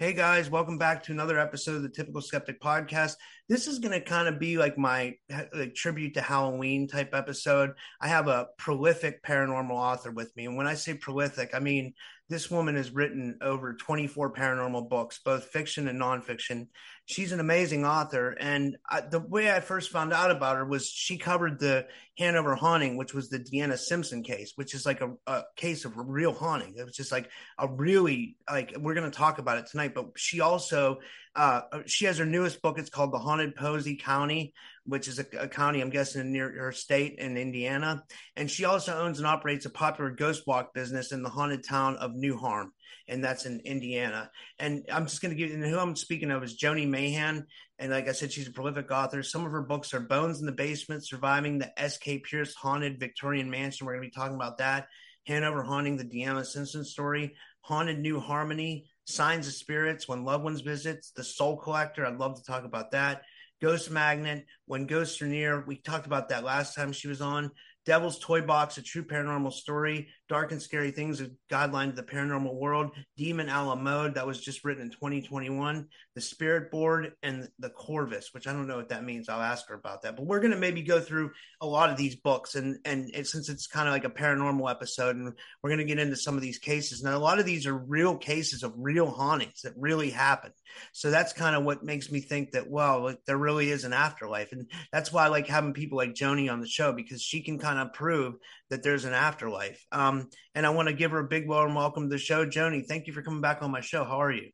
Hey guys, welcome back to another episode of the Typical Skeptic Podcast. This is going to kind of be like my like, tribute to Halloween type episode. I have a prolific paranormal author with me. And when I say prolific, I mean this woman has written over 24 paranormal books, both fiction and nonfiction. She's an amazing author. And I, the way I first found out about her was she covered the Hanover haunting, which was the Deanna Simpson case, which is like a, a case of real haunting. It was just like a really, like, we're going to talk about it tonight. But she also, uh, she has her newest book. It's called The Haunted Posey County, which is a, a, county I'm guessing near her state in Indiana. And she also owns and operates a popular ghost walk business in the haunted town of New Harm, and that's in Indiana. And I'm just going to give you who I'm speaking of is Joni Mayhan. And like I said, she's a prolific author. Some of her books are Bones in the Basement, Surviving the S.K. Pierce Haunted Victorian Mansion. We're going to be talking about that. Hanover Haunting, the Deanna Simpson story, Haunted New Harmony, Signs of Spirits, When Loved Ones Visits, The Soul Collector. I'd love to talk about that. Ghost Magnet, When Ghosts Are Near. We talked about that last time she was on. Devil's Toy Box, A True Paranormal Story, Dark and Scary Things, A Guideline to the Paranormal World, Demon a la Mode, that was just written in 2021, The Spirit Board, and The Corvus, which I don't know what that means. I'll ask her about that. But we're going to maybe go through a lot of these books, and, and it, since it's kind of like a paranormal episode, and we're going to get into some of these cases. Now, a lot of these are real cases of real hauntings that really happened. So that's kind of what makes me think that, well, like, there really is an afterlife. And that's why I like having people like Joni on the show because she can kind of prove that there's an afterlife. Um, and I want to give her a big warm welcome to the show. Joni, thank you for coming back on my show. How are you?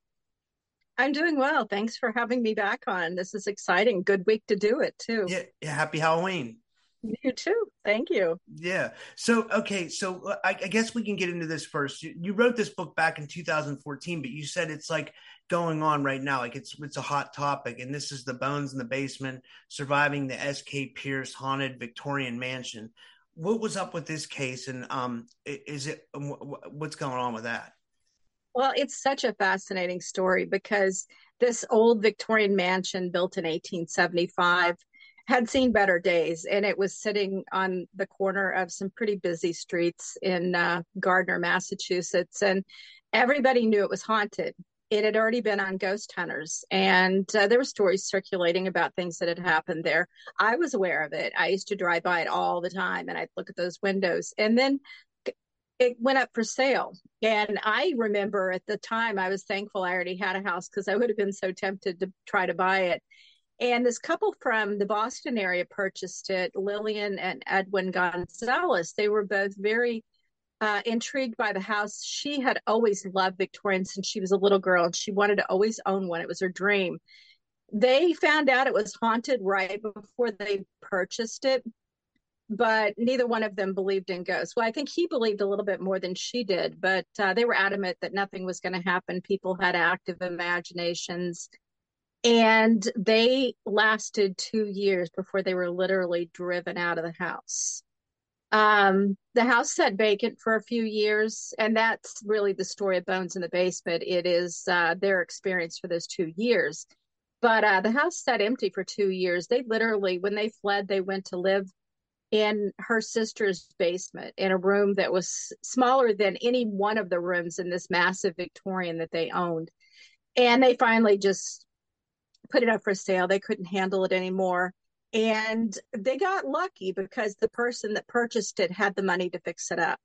I'm doing well. Thanks for having me back on. This is exciting. Good week to do it too. Yeah. yeah happy Halloween. You too. Thank you. Yeah. So, okay. So, uh, I, I, guess we can get into this first. You, you, wrote this book back in 2014, but you said it's like going on right now. Like it's it's a hot topic, and this is the bones in the basement, surviving the S.K. Pierce haunted Victorian mansion. What was up with this case, and um, is it what's going on with that? Well, it's such a fascinating story because this old Victorian mansion built in 1875 had seen better days and it was sitting on the corner of some pretty busy streets in uh, Gardner, Massachusetts. And everybody knew it was haunted. It had already been on Ghost Hunters, and uh, there were stories circulating about things that had happened there. I was aware of it. I used to drive by it all the time, and I'd look at those windows. And then it went up for sale. And I remember at the time, I was thankful I already had a house because I would have been so tempted to try to buy it. And this couple from the Boston area purchased it, Lillian and Edwin Gonzalez. They were both very uh, intrigued by the house. She had always loved Victorian since she was a little girl, and she wanted to always own one. It was her dream. They found out it was haunted right before they purchased it, but neither one of them believed in ghosts. Well, I think he believed a little bit more than she did, but uh, they were adamant that nothing was going to happen. People had active imaginations and they lasted two years before they were literally driven out of the house. Um, the house sat vacant for a few years, and that's really the story of Bones in the Basement. It is uh, their experience for those two years. But uh, the house sat empty for two years. They literally, when they fled, they went to live in her sister's basement in a room that was smaller than any one of the rooms in this massive Victorian that they owned. And they finally just put it up for sale. They couldn't handle it anymore. And they got lucky because the person that purchased it had the money to fix it up.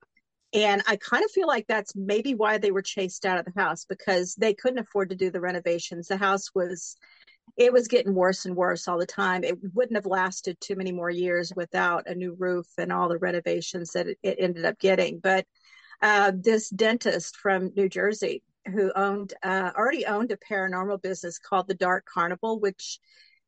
And I kind of feel like that's maybe why they were chased out of the house because they couldn't afford to do the renovations. The house was it was getting worse and worse all the time. It wouldn't have lasted too many more years without a new roof and all the renovations that it, ended up getting. But uh, this dentist from New Jersey who owned uh, already owned a paranormal business called the Dark Carnival, which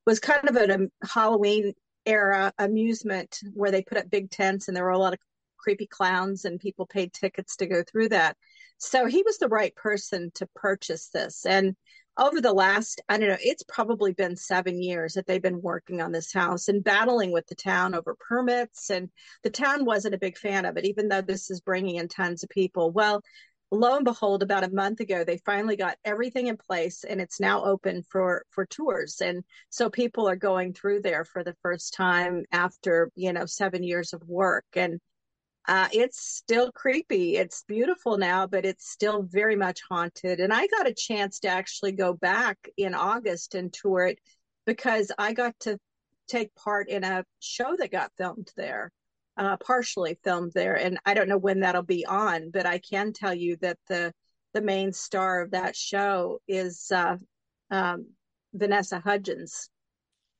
was kind of a Halloween era amusement where they put up big tents and there were a lot of creepy clowns and people paid tickets to go through that. So he was the right person to purchase this. And over the last, I don't know, it's probably been seven years that they've been working on this house and battling with the town over permits. And the town wasn't a big fan of it, even though this is bringing in tons of people. Well, lo and behold, about a month ago, they finally got everything in place and it's now open for, for tours. And so people are going through there for the first time after, you know, seven years of work. And uh, it's still creepy. It's beautiful now, but it's still very much haunted. And I got a chance to actually go back in August and tour it because I got to take part in a show that got filmed there, uh, partially filmed there. And I don't know when that'll be on, but I can tell you that the the main star of that show is uh, um, Vanessa Hudgens.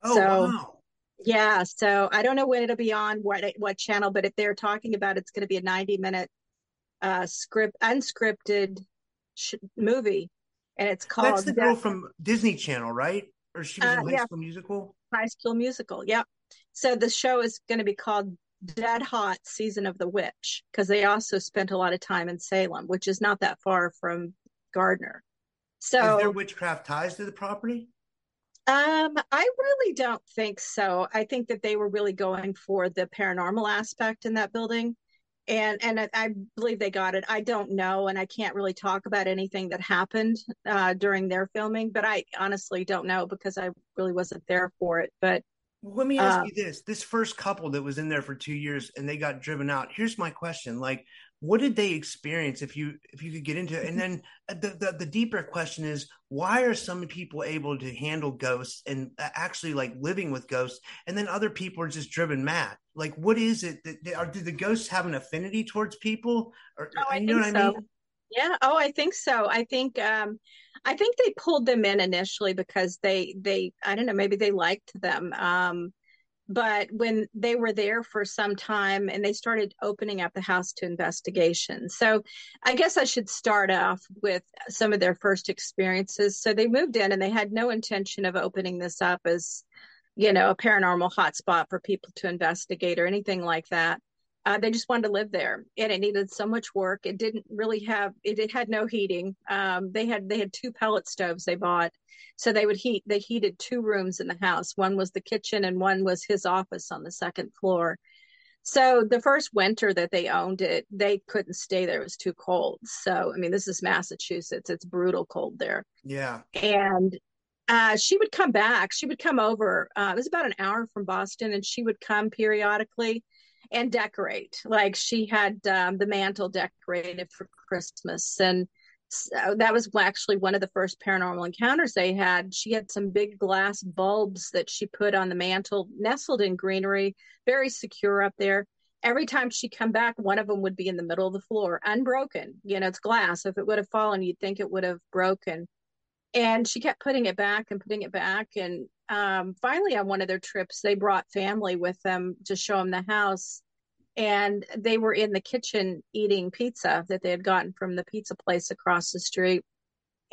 Oh so, wow! Yeah, so I don't know when it'll be on what what channel, but if they're talking about it's going to be a 90 minute uh script unscripted sh- movie and it's called That's the girl from Disney Channel, right? Or she was uh, in High yeah. School Musical? High School Musical. Yep. So the show is going to be called Dead Hot Season of the Witch because they also spent a lot of time in Salem, which is not that far from Gardner. So Is there witchcraft ties to the property? Um, I really don't think so. I think that they were really going for the paranormal aspect in that building. And and I, I believe they got it. I don't know, and I can't really talk about anything that happened uh, during their filming. But I honestly don't know because I really wasn't there for it. But let me ask uh, you this: this first couple that was in there for two years and they got driven out. Here's my question: like, what did they experience if you if you could get into it? And then uh, the, the, the deeper question is why are some people able to handle ghosts and uh, actually like living with ghosts and then other people are just driven mad? Like what is it that they, are do the ghosts have an affinity towards people? Or oh, I you know what so. i mean? yeah. Oh i think so. I think um i think they pulled them in initially because they they i don't know maybe they liked them. Um but when they were there for some time and they started opening up the house to investigation. So i guess i should start off with some of their first experiences. So they moved in and they had no intention of opening this up as you know a paranormal hotspot for people to investigate or anything like that uh, they just wanted to live there and it needed so much work. It didn't really have it, it had no heating. Um, they had they had two pellet stoves they bought. So they would heat they heated two rooms in the house. One was the kitchen and one was his office on the second floor. So the first winter that they owned it they couldn't stay there. It was too cold. So i mean this is massachusetts. It's brutal cold there. Yeah. And uh, she would come back. She would come over uh, it was about an hour from boston and she would come periodically and decorate. Like she had um, the mantle decorated for Christmas, and so that was actually one of the first paranormal encounters they had. She had some big glass bulbs that she put on the mantle, nestled in greenery, very secure up there. Every time she come back, one of them would be in the middle of the floor, unbroken. You know, it's glass. If it would have fallen, you'd think it would have broken. And she kept putting it back and putting it back. And um, finally on one of their trips they brought family with them to show them the house and they were in the kitchen eating pizza that they had gotten from the pizza place across the street.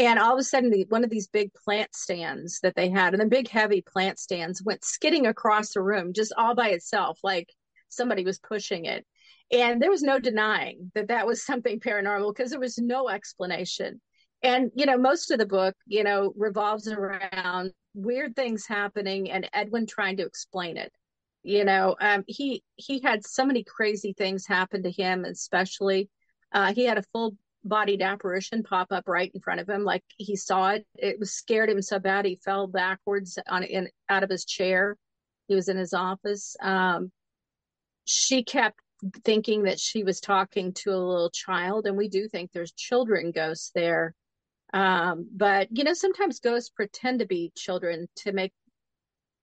And all of a sudden the, one of these big plant stands that they had and the big heavy plant stands went skidding across the room just all by itself like somebody was pushing it. And there was no denying that that was something paranormal because there was no explanation and you know most of the book you know revolves around weird things happening and Edwin trying to explain it. You know, um, he he had so many crazy things happen to him, especially uh, he had a full bodied apparition pop up right in front of him, like he saw it. It was scared him so bad he fell backwards on in out of his chair. He was in his office. Um, she kept thinking that she was talking to a little child, and we do think there's children ghosts there. Um, but you know, sometimes ghosts pretend to be children to make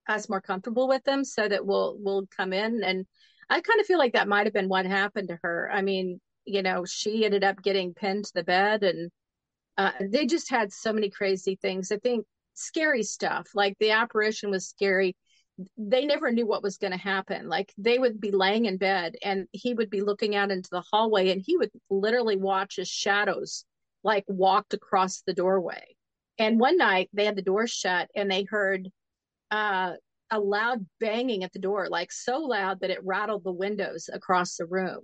us more comfortable with them so that we'll we'll come in and I kind of feel like that might have been what happened to her. I mean, you know, she ended up getting pinned to the bed and uh, they just had so many crazy things. I think scary stuff, like the apparition was scary. They never knew what was going to happen. Like they would be laying in bed and he would be looking out into the hallway and he would literally watch his shadows like walked across the doorway. And one night they had the door shut and they heard uh, a loud banging at the door, like so loud that it rattled the windows across the room.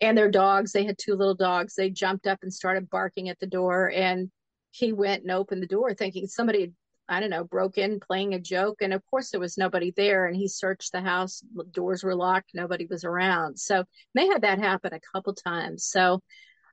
And their dogs, they had two little dogs, they jumped up and started barking at the door. And he went and opened the door thinking somebody, I don't know, broke in playing a joke. And of course, there was nobody there. And he searched the house, doors were locked, nobody was around. So they had that happen a couple times. So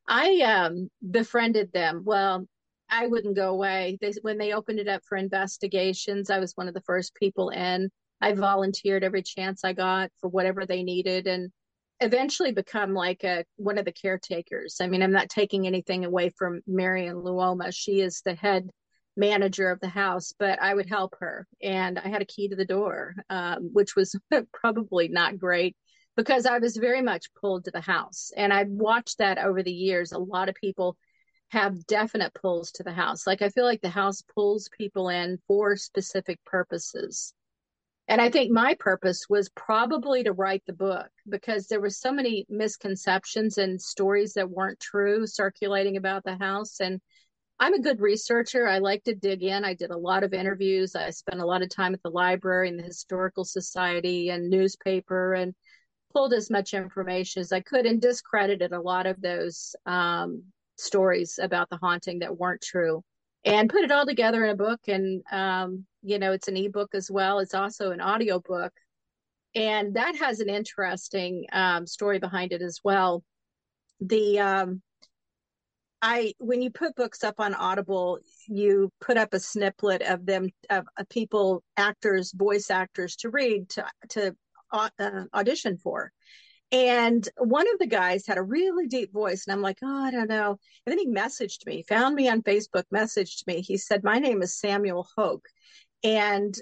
I um, befriended them. Well, I wouldn't go away. They, when they opened it up for investigations, I was one of the first people in. I volunteered every chance I got for whatever they needed and eventually become like a one of the caretakers. I mean, I'm not taking anything away from Marion Luoma. She is the head manager of the house, but I would help her. And I had a key to the door, um, which was probably not great because I was very much pulled to the house. And I've watched that over the years. A lot of people have definite pulls to the house. Like I feel like the house pulls people in for specific purposes. And I think my purpose was probably to write the book because there were so many misconceptions and stories that weren't true circulating about the house. And I'm a good researcher. I like to dig in. I did a lot of interviews. I spent a lot of time at the library and the historical society and newspaper and pulled as much information as I could and discredited a lot of those um, stories about the haunting that weren't true and put it all together in a book and um, you know it's an ebook as well. It's also an audio book and that has an interesting um, story behind it as well. The um, i when you put books up on audible you put up a snippet of them of, of people actors voice actors to read to to uh, audition for and one of the guys had a really deep voice, and I'm like, oh, I don't know. And then he messaged me, found me on Facebook, messaged me. He said, My name is Samuel Hoke. And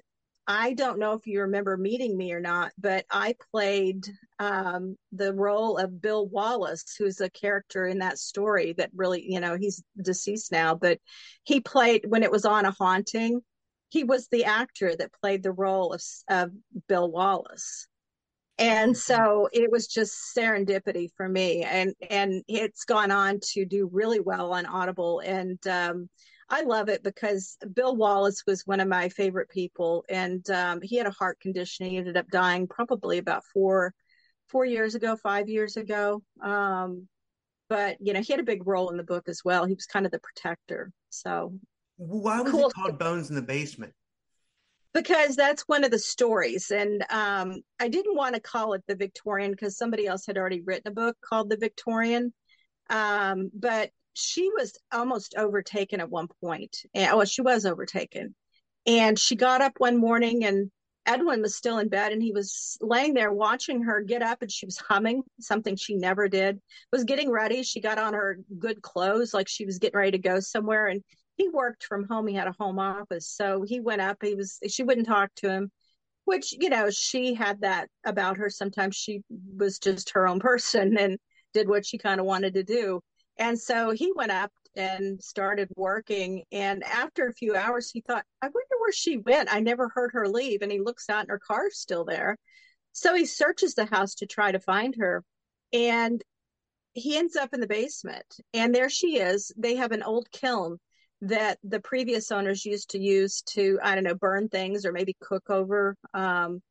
I don't know if you remember meeting me or not, but I played um, the role of Bill Wallace, who's a character in that story that really, you know, he's deceased now, but he played when it was on a haunting. He was the actor that played the role of, of Bill Wallace and so it was just serendipity for me. And and it's gone on to do really well on audible. And um, i love it because bill wallace was one of my favorite people. And um, he had a heart condition. He ended up dying probably about four four years ago five years ago. Um, but you know he had a big role in the book as well. He was kind of the protector. So why was cool. it called bones in the basement because that's one of the stories and um, i didn't want to call it the victorian because somebody else had already written a book called the victorian um, but she was almost overtaken at one point and well she was overtaken and she got up one morning and edwin was still in bed and he was laying there watching her get up and she was humming something she never did was getting ready she got on her good clothes like she was getting ready to go somewhere and he worked from home. He had a home office. So he went up. He was, she wouldn't talk to him, which, you know, she had that about her. Sometimes she was just her own person and did what she kind of wanted to do. And so he went up and started working. And after a few hours, he thought, I wonder where she went. I never heard her leave. And he looks out and her car's still there. So he searches the house to try to find her. And he ends up in the basement. And there she is. They have an old kiln that the previous owners used to use to i don't know burn things or maybe cook over um,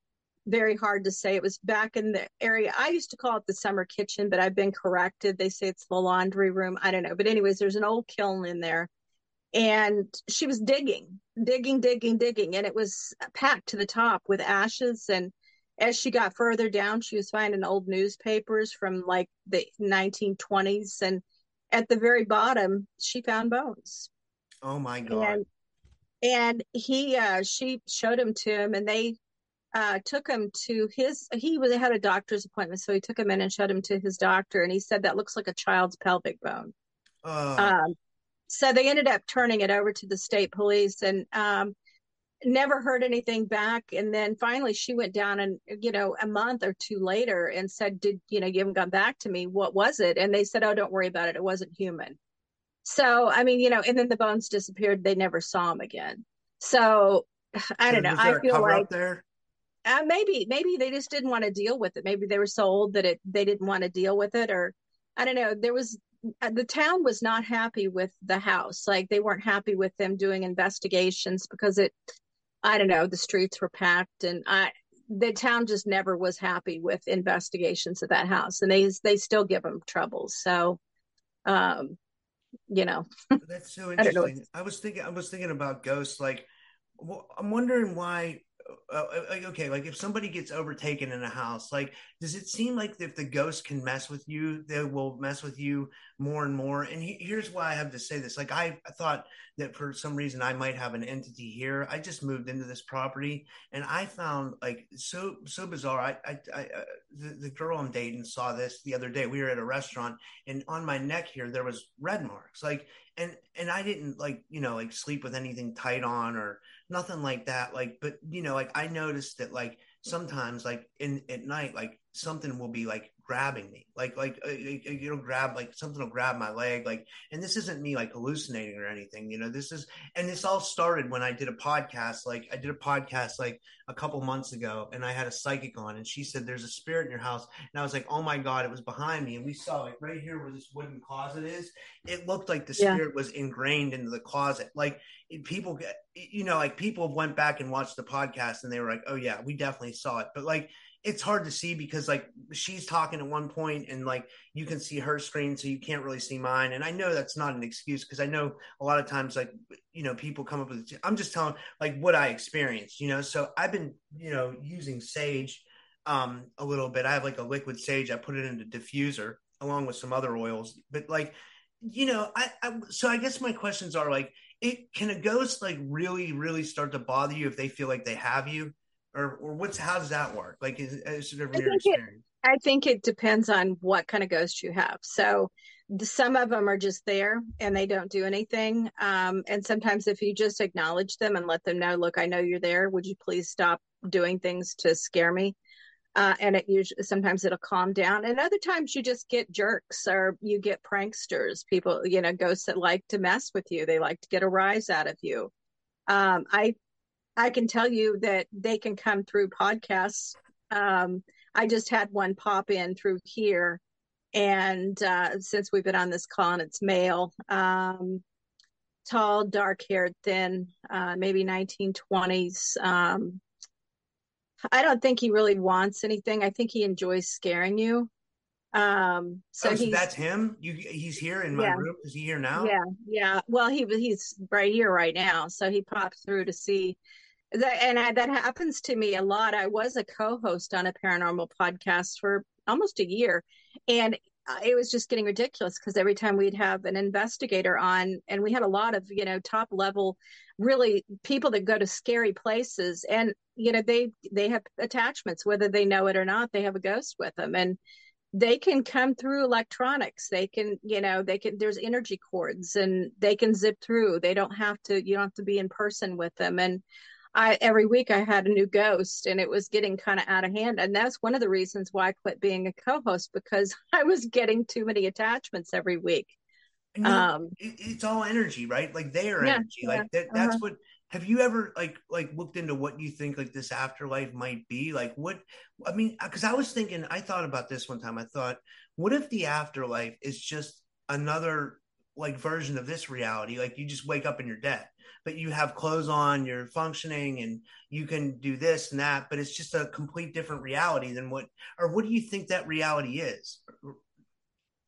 very hard to say. It was back in the area. I used to call it the summer kitchen but i've been corrected. They say it's the laundry room. I don't know. But anyways there's an old kiln in there. And she was digging digging digging digging. And it was packed to the top with ashes. And as she got further down she was finding old newspapers from like the 1920s and at the very bottom she found bones Oh my god. And, and he uh she showed him to him and they uh took him to his he was had a doctor's appointment so he took him in and showed him to his doctor and he said that looks like a child's pelvic bone. Uh. Um so they ended up turning it over to the state police and um never heard anything back. And then finally she went down and, you know, a month or two later and said, Did, you know, you haven't gone back to me. What was it? And they said, Oh, don't worry about it. It wasn't human. So, I mean, you know, and then the bones disappeared. They never saw them again. So I so don't know. I feel like there. Uh, maybe, maybe they just didn't want to deal with it. Maybe they were so old that it they didn't want to deal with it, or I don't know. There was uh, the town was not happy with the house. Like they weren't happy with them doing investigations because it I don't know, the streets were packed and I the town just never was happy with investigations of that house and they they still give them trouble. So um you know. That's so interesting. I, I was thinking I was thinking about ghosts like well, I'm wondering why Uh, uh, uh, okay, like if somebody gets overtaken in a house, like does it seem like if the ghost can mess with you, they will mess with you more and more? And he, here's why I have to say this: like I, I thought that for some reason I might have an entity here. I just moved into this property, and I found like so so bizarre. I, I, I uh, the, the girl I'm dating saw this the other day. We were at a restaurant, and on my neck here there was red marks, like and and I didn't like you know like sleep with anything tight on or nothing like that. Like, but you know, like I noticed that like sometimes like in at night, like something will be like grabbing me like like uh, it'll grab like something will grab my leg like and this isn't me like hallucinating or anything you know this is and this all started when i did a podcast like i did a podcast like a couple months ago and i had a psychic on and she said there's a spirit in your house and i was like oh my god it was behind me and we saw like right here where this wooden closet is it looked like the spirit yeah. was ingrained into the closet like people get you know like people went back and watched the podcast and they were like oh yeah we definitely saw it but like it's hard to see because like she's talking at one point and like you can see her screen so you can't really see mine. And i know that's not an excuse because i know a lot of times like you know people come up with i'm just telling like what i experienced you know? So i've been you know using sage um a little bit. I have like a liquid sage. I put it in a diffuser along with some other oils. But like you know I, I so i guess my questions are like it can a ghost like really really start to bother you if they feel like they have you or or what's how does that work? Like, is, is it your experience? It, I think it depends on what kind of ghost you have. So some of them are just there and they don't do anything. Um, and sometimes if you just acknowledge them and let them know, look, I know you're there. Would you please stop doing things to scare me? Uh, and it usually sometimes it'll calm down and other times you just get jerks or you get pranksters people you know ghosts that like to mess with you they like to get a rise out of you um, i I can tell you that they can come through podcasts. Um, I just had one pop in through here. And uh, since we've been on this call and it's male, um, tall, dark haired, thin, uh, maybe 1920s. Um, I don't think he really wants anything. I think he enjoys scaring you. Um, so, oh, so that's him. You, he's here in my yeah. room. Is he here now? Yeah, yeah. Well, he he's right here right now. So he popped through to see that, and I, that happens to me a lot. I was a co-host on a paranormal podcast for almost a year, and uh, it was just getting ridiculous because every time we'd have an investigator on, and we had a lot of you know top level, really people that go to scary places, and you know they they have attachments whether they know it or not. They have a ghost with them, and they can come through electronics they can you know they can there's energy cords and they can zip through they don't have to you don't have to be in person with them and I every week I had a new ghost and it was getting kind of out of hand. And that's one of the reasons why I quit being a co-host because I was getting too many attachments every week. Um, it, it's all energy, right? Like their yeah, energy. Like that, that's uh-huh. what have you ever like like looked into what you think like this afterlife might be like what i mean because i was thinking i thought about this one time i thought what if the afterlife is just another like version of this reality like you just wake up and you're dead but you have clothes on, you're functioning, and you can do this and that. But it's just a complete different reality than what, or what do you think that reality is?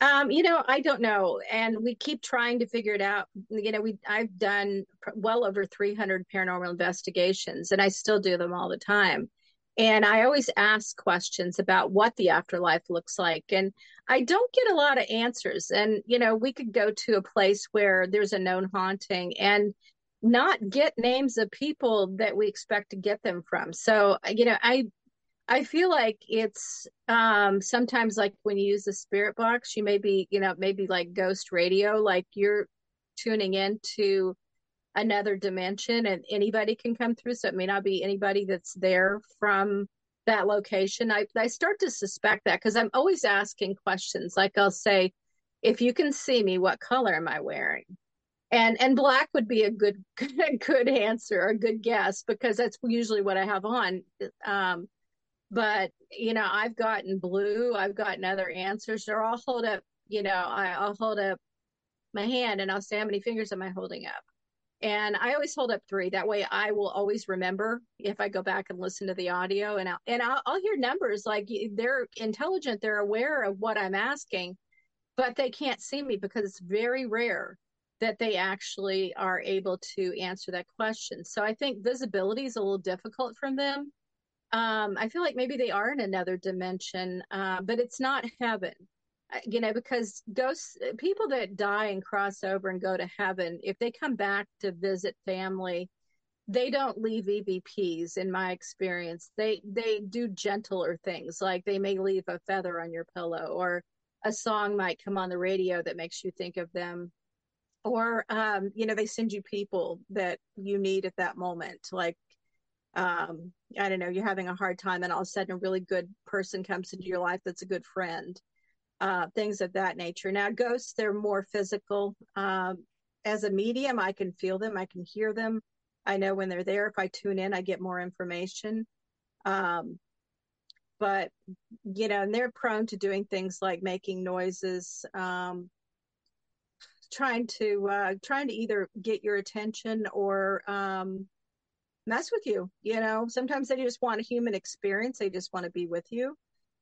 Um, you know, I don't know, and we keep trying to figure it out. You know, we I've done well over 300 paranormal investigations, and I still do them all the time. And I always ask questions about what the afterlife looks like. And I don't get a lot of answers. And, you know, we could go to a place where there's a known haunting and not get names of people that we expect to get them from. So, you know, I I feel like it's um sometimes like when you use the spirit box, you may be, you know, maybe like ghost radio, like you're tuning into another dimension and anybody can come through. So it may not be anybody that's there from that location. I, I start to suspect that because I'm always asking questions. Like I'll say, if you can see me, what color am I wearing? And and black would be a good good answer, or a good guess because that's usually what I have on. Um, but you know, I've gotten blue, I've gotten other answers. Or I'll hold up, you know, I, I'll hold up my hand and I'll say how many fingers am I holding up? And I always hold up three. That way, I will always remember if I go back and listen to the audio, and I'll, and I'll, I'll hear numbers like they're intelligent, they're aware of what I'm asking, but they can't see me because it's very rare that they actually are able to answer that question. So I think visibility is a little difficult from them. Um, I feel like maybe they are in another dimension, uh, but it's not heaven you know, because ghosts, people that die and cross over and go to heaven, if they come back to visit family, they don't leave EVPs in my experience. They they do gentler things like they may leave a feather on your pillow or a song might come on the radio that makes you think of them or um, you know they send you people that you need at that moment like um, i don't know you're having a hard time and all of a sudden a really good person comes into your life that's a good friend uh, things of that nature. Now, ghosts, they're more physical. Um, as a medium, I can feel them, I can hear them. I know when they're there. If I tune in, I get more information. Um, but, you know, and they're prone to doing things like making noises, um, trying to uh, trying to either get your attention or um, mess with you. You know, sometimes they just want a human experience. They just want to be with you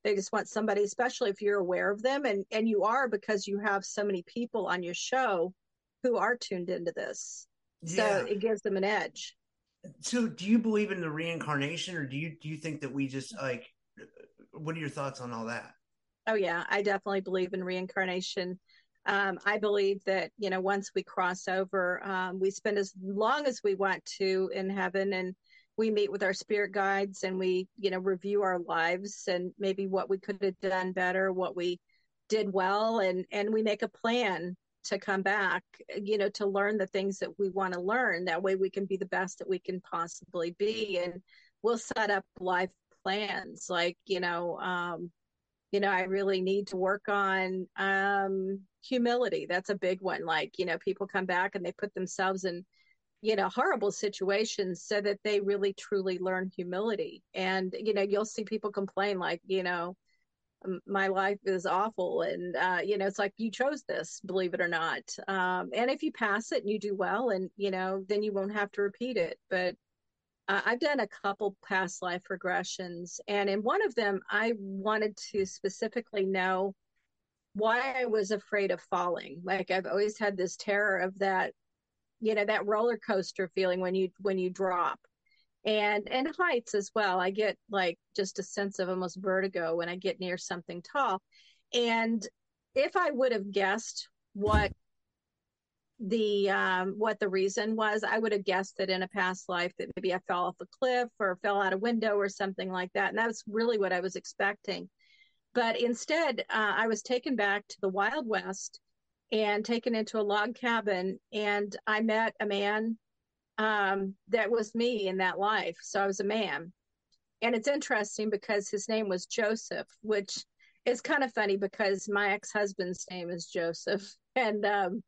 they just want somebody especially if you're aware of them and and you are because you have so many people on your show who are tuned into this. Yeah. so it gives them an edge. So do you believe in the reincarnation or do you do you think that we just like what are your thoughts on all that? Oh yeah i definitely believe in reincarnation. Um, i believe that you know once we cross over um, we spend as long as we want to in heaven and we meet with our spirit guides and we you know review our lives and maybe what we could have done better what we did well and and we make a plan to come back you know to learn the things that we want to learn. That way we can be the best that we can possibly be and we'll set up life plans. Like you know um you know i really need to work on um humility. That's a big one. Like you know people come back and they put themselves in you know horrible situations so that they really truly learn humility. And you know you'll see people complain like you know my life is awful and uh, you know it's like you chose this believe it or not. Um, and if you pass it and you do well and you know then you won't have to repeat it. But uh, i've done a couple past life regressions and in one of them i wanted to specifically know why i was afraid of falling. Like i've always had this terror of that you know that roller coaster feeling when you when you drop. And and heights as well. I get like just a sense of almost vertigo when i get near something tall. And if i would have guessed what the um, what the reason was i would have guessed that in a past life that maybe i fell off a cliff or fell out a window or something like that. And that's really what i was expecting. But instead uh, i was taken back to the wild west and taken into a log cabin. And I met a man um, that was me in that life. So I was a man. And it's interesting because his name was Joseph, which is kind of funny because my ex husband's name is Joseph. And um,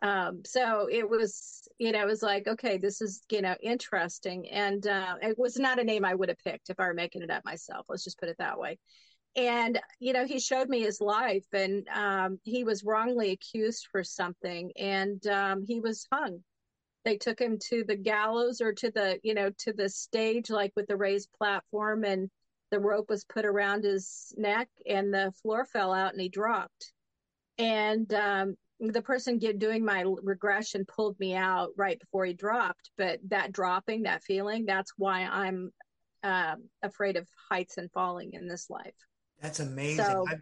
um, so it was, you know, it was like, okay, this is, you know, interesting. And uh, it was not a name I would have picked if I were making it up myself. Let's just put it that way and you know he showed me his life and um, he was wrongly accused for something and um, he was hung. They took him to the gallows or to the you know to the stage like with the raised platform and the rope was put around his neck and the floor fell out and he dropped. And um, the person get, doing my regression pulled me out right before he dropped but that dropping that feeling that's why i'm uh, afraid of heights and falling in this life that's amazing. So, I've,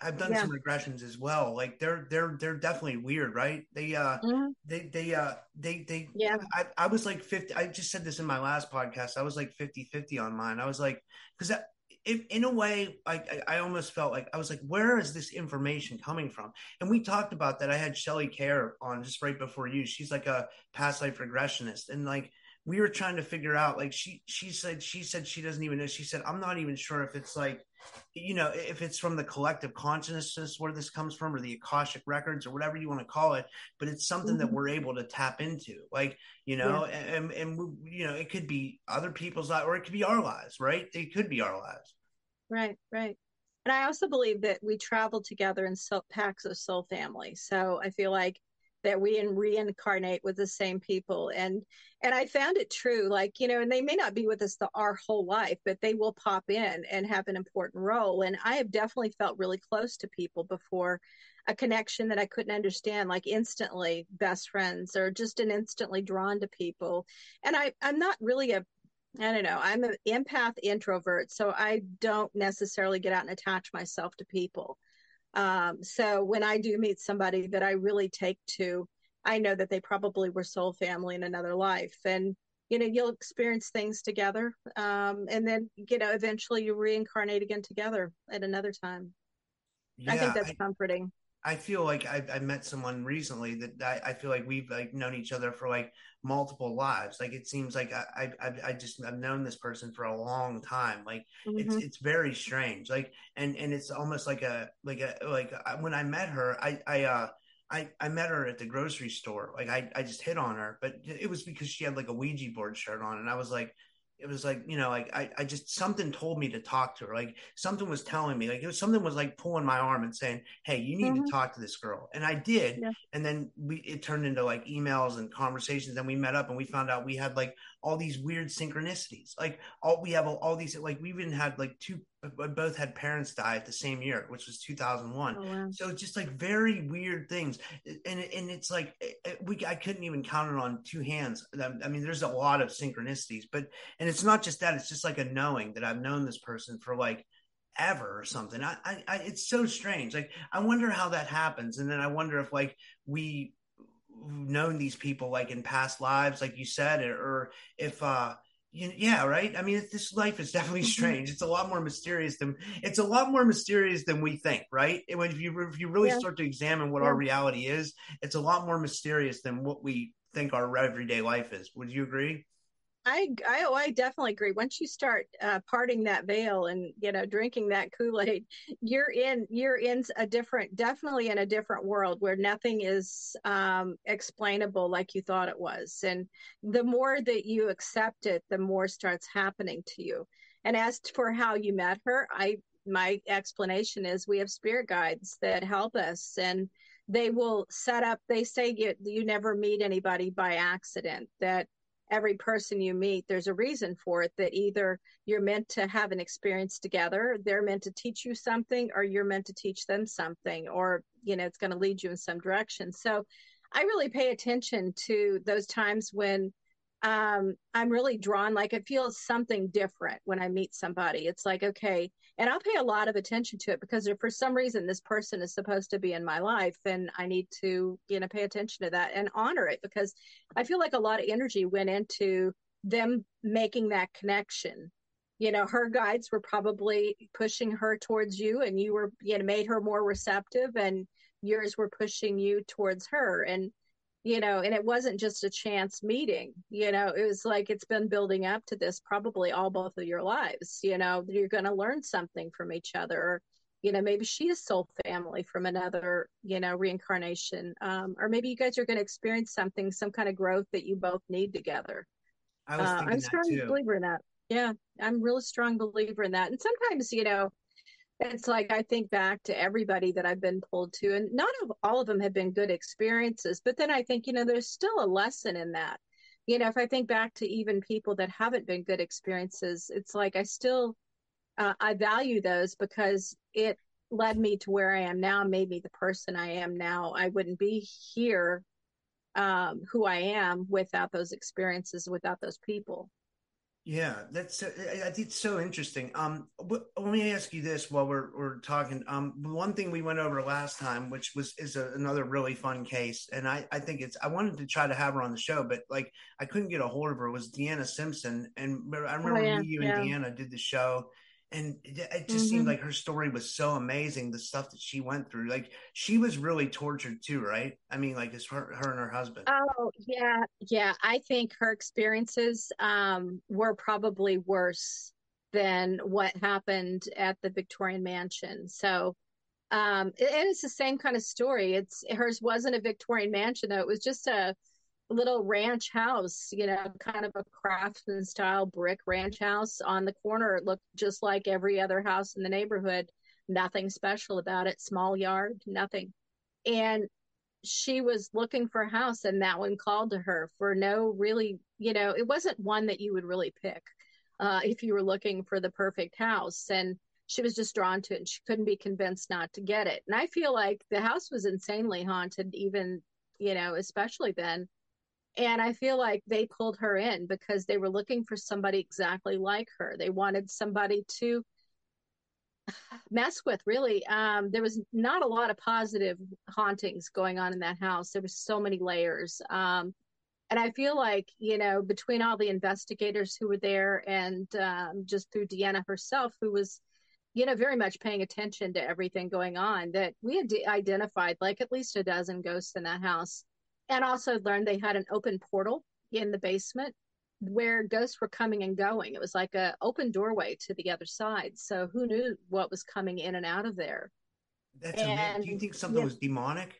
I, have done yeah. some regressions as well. Like they're they're they're definitely weird, right? They uh mm-hmm. they they uh they they yeah. I, I was like 50 I just said this in my last podcast. I was like 50-50 on mine. I was like cuz in a way, I, I almost felt like I was like, where is this information coming from? And we talked about that. I had Shelly Care on just right before you. She's like a past life regressionist, and like we were trying to figure out, like she she said she said she doesn't even know. She said I'm not even sure if it's like you know, if it's from the collective consciousness where this comes from, or the Akashic records, or whatever you want to call it, but it's something mm-hmm. that we're able to tap into, like you know, yeah. and and we, you know, it could be other people's lives, or it could be our lives, right? It could be our lives. Right, right. And I also believe that we travel together in soul, packs of soul family. So I feel like that we reincarnate with the same people and and i found it true like you know and they may not be with us the, our whole life but they will pop in and have an important role and i have definitely felt really close to people before a connection that i couldn't understand like instantly best friends or just an instantly drawn to people and i i'm not really a I don't know. I'm an empath introvert, so I don't necessarily get out and attach myself to people. Um, so when I do meet somebody that I really take to, I know that they probably were soul family in another life. And, you know, you'll experience things together. Um, and then, you know, eventually you reincarnate again together at another time. Yeah, I think that's I, comforting. I feel like I, I met someone recently that I, I, feel like we've like known each other for like multiple lives. Like it seems like I, I, I just I've known this person for a long time. Like mm-hmm. it's it's very strange. Like and and it's almost like a like a like when I met her, I I uh I, I met her at the grocery store. Like I, I just hit on her, but it was because she had like a Ouija board shirt on, and I was like, it was like you know like I, I just something told me to talk to her like something was telling me like it was something was like pulling my arm and saying hey you need mm-hmm. to talk to this girl and i did yeah. and then we it turned into like emails and conversations and we met up and we found out we had like all these weird synchronicities like all we have all, all these like we even had like two both had parents die at the same year, which was 2001. Oh, wow. So it's just like very weird things, and and it's like we I couldn't even count it on two hands. I mean, there's a lot of synchronicities, but and it's not just that; it's just like a knowing that I've known this person for like ever or something. I, I, I it's so strange. Like I wonder how that happens, and then I wonder if like we known these people like in past lives, like you said, or, or if uh yeah, right. I mean, this life is definitely mm-hmm. strange. It's a lot more mysterious than it's a lot more mysterious than we think, right? And when if you if you really yeah. start to examine what yeah. our reality is, it's a lot more mysterious than what we think our everyday life is. Would you agree? I, I, oh, I definitely agree. Once you start uh, parting that veil and you know drinking that Kool Aid, you're in you're in a different, definitely in a different world where nothing is um, explainable like you thought it was. And the more that you accept it, the more starts happening to you. And as for how you met her, I my explanation is we have spirit guides that help us and they will set up they say you, you never meet anybody by accident that every person you meet, there's a reason for it that either you're meant to have an experience together, they're meant to teach you something, or you're meant to teach them something, or, you know, it's going to lead you in some direction. So I really pay attention to those times when um, I'm really drawn, like I feel something different when I meet somebody. It's like, okay, and I'll pay a lot of attention to it because if for some reason this person is supposed to be in my life, then I need to, you know, pay attention to that and honor it because I feel like a lot of energy went into them making that connection. You know, her guides were probably pushing her towards you and you were, you know, made her more receptive and yours were pushing you towards her. And you know, and it wasn't just a chance meeting, you know, it was like it's been building up to this probably all both of your lives, you know, you're going to learn something from each other. You know, maybe she is soul family from another, you know, reincarnation. Um, or maybe you guys are going to experience something, some kind of growth that you both need together. I was uh, I'm a strong believer in that. Yeah, I'm really strong believer in that. And sometimes, you know, it's like I think back to everybody that I've been pulled to, and not all of them have been good experiences. But then I think, you know, there's still a lesson in that. You know, if I think back to even people that haven't been good experiences, it's like I still uh, I value those because it led me to where I am now, made me the person I am now. I wouldn't be here um, who I am without those experiences, without those people. Yeah, that's uh, I think it's so interesting. Um, let me ask you this while we're we're talking. Um, one thing we went over last time, which was is a, another really fun case, and I I think it's I wanted to try to have her on the show, but like I couldn't get a hold of her. Was Deanna Simpson, and I remember oh, yeah, you and yeah. Deanna did the show, and it just mm-hmm. seemed like her story was so amazing the stuff that she went through like she was really tortured too right i mean like it's her, her and her husband oh yeah yeah i think her experiences um were probably worse than what happened at the victorian mansion so um it, it's the same kind of story it's hers wasn't a victorian mansion though it was just a little ranch house, you know, kind of a craftsman style brick ranch house on the corner. It looked just like every other house in the neighborhood. Nothing special about it. Small yard, nothing. And she was looking for a house, and that one called to her for no really, you know, it wasn't one that you would really pick uh, if you were looking for the perfect house. And she was just drawn to it, and she couldn't be convinced not to get it. And I feel like the house was insanely haunted, even, you know, especially then and I feel like they pulled her in because they were looking for somebody exactly like her. They wanted somebody to mess with, really. Um, there was not a lot of positive hauntings going on in that house. There was so many layers. Um, and I feel like, you know, between all the investigators who were there and um, just through Deanna herself, who was, you know, very much paying attention to everything going on, that we had identified like at least a dozen ghosts in that house and also learned they had an open portal in the basement where ghosts were coming and going. It was like a open doorway to the other side. So who knew what was coming in and out of there? That's and, amazing. Do you think something yeah. was demonic?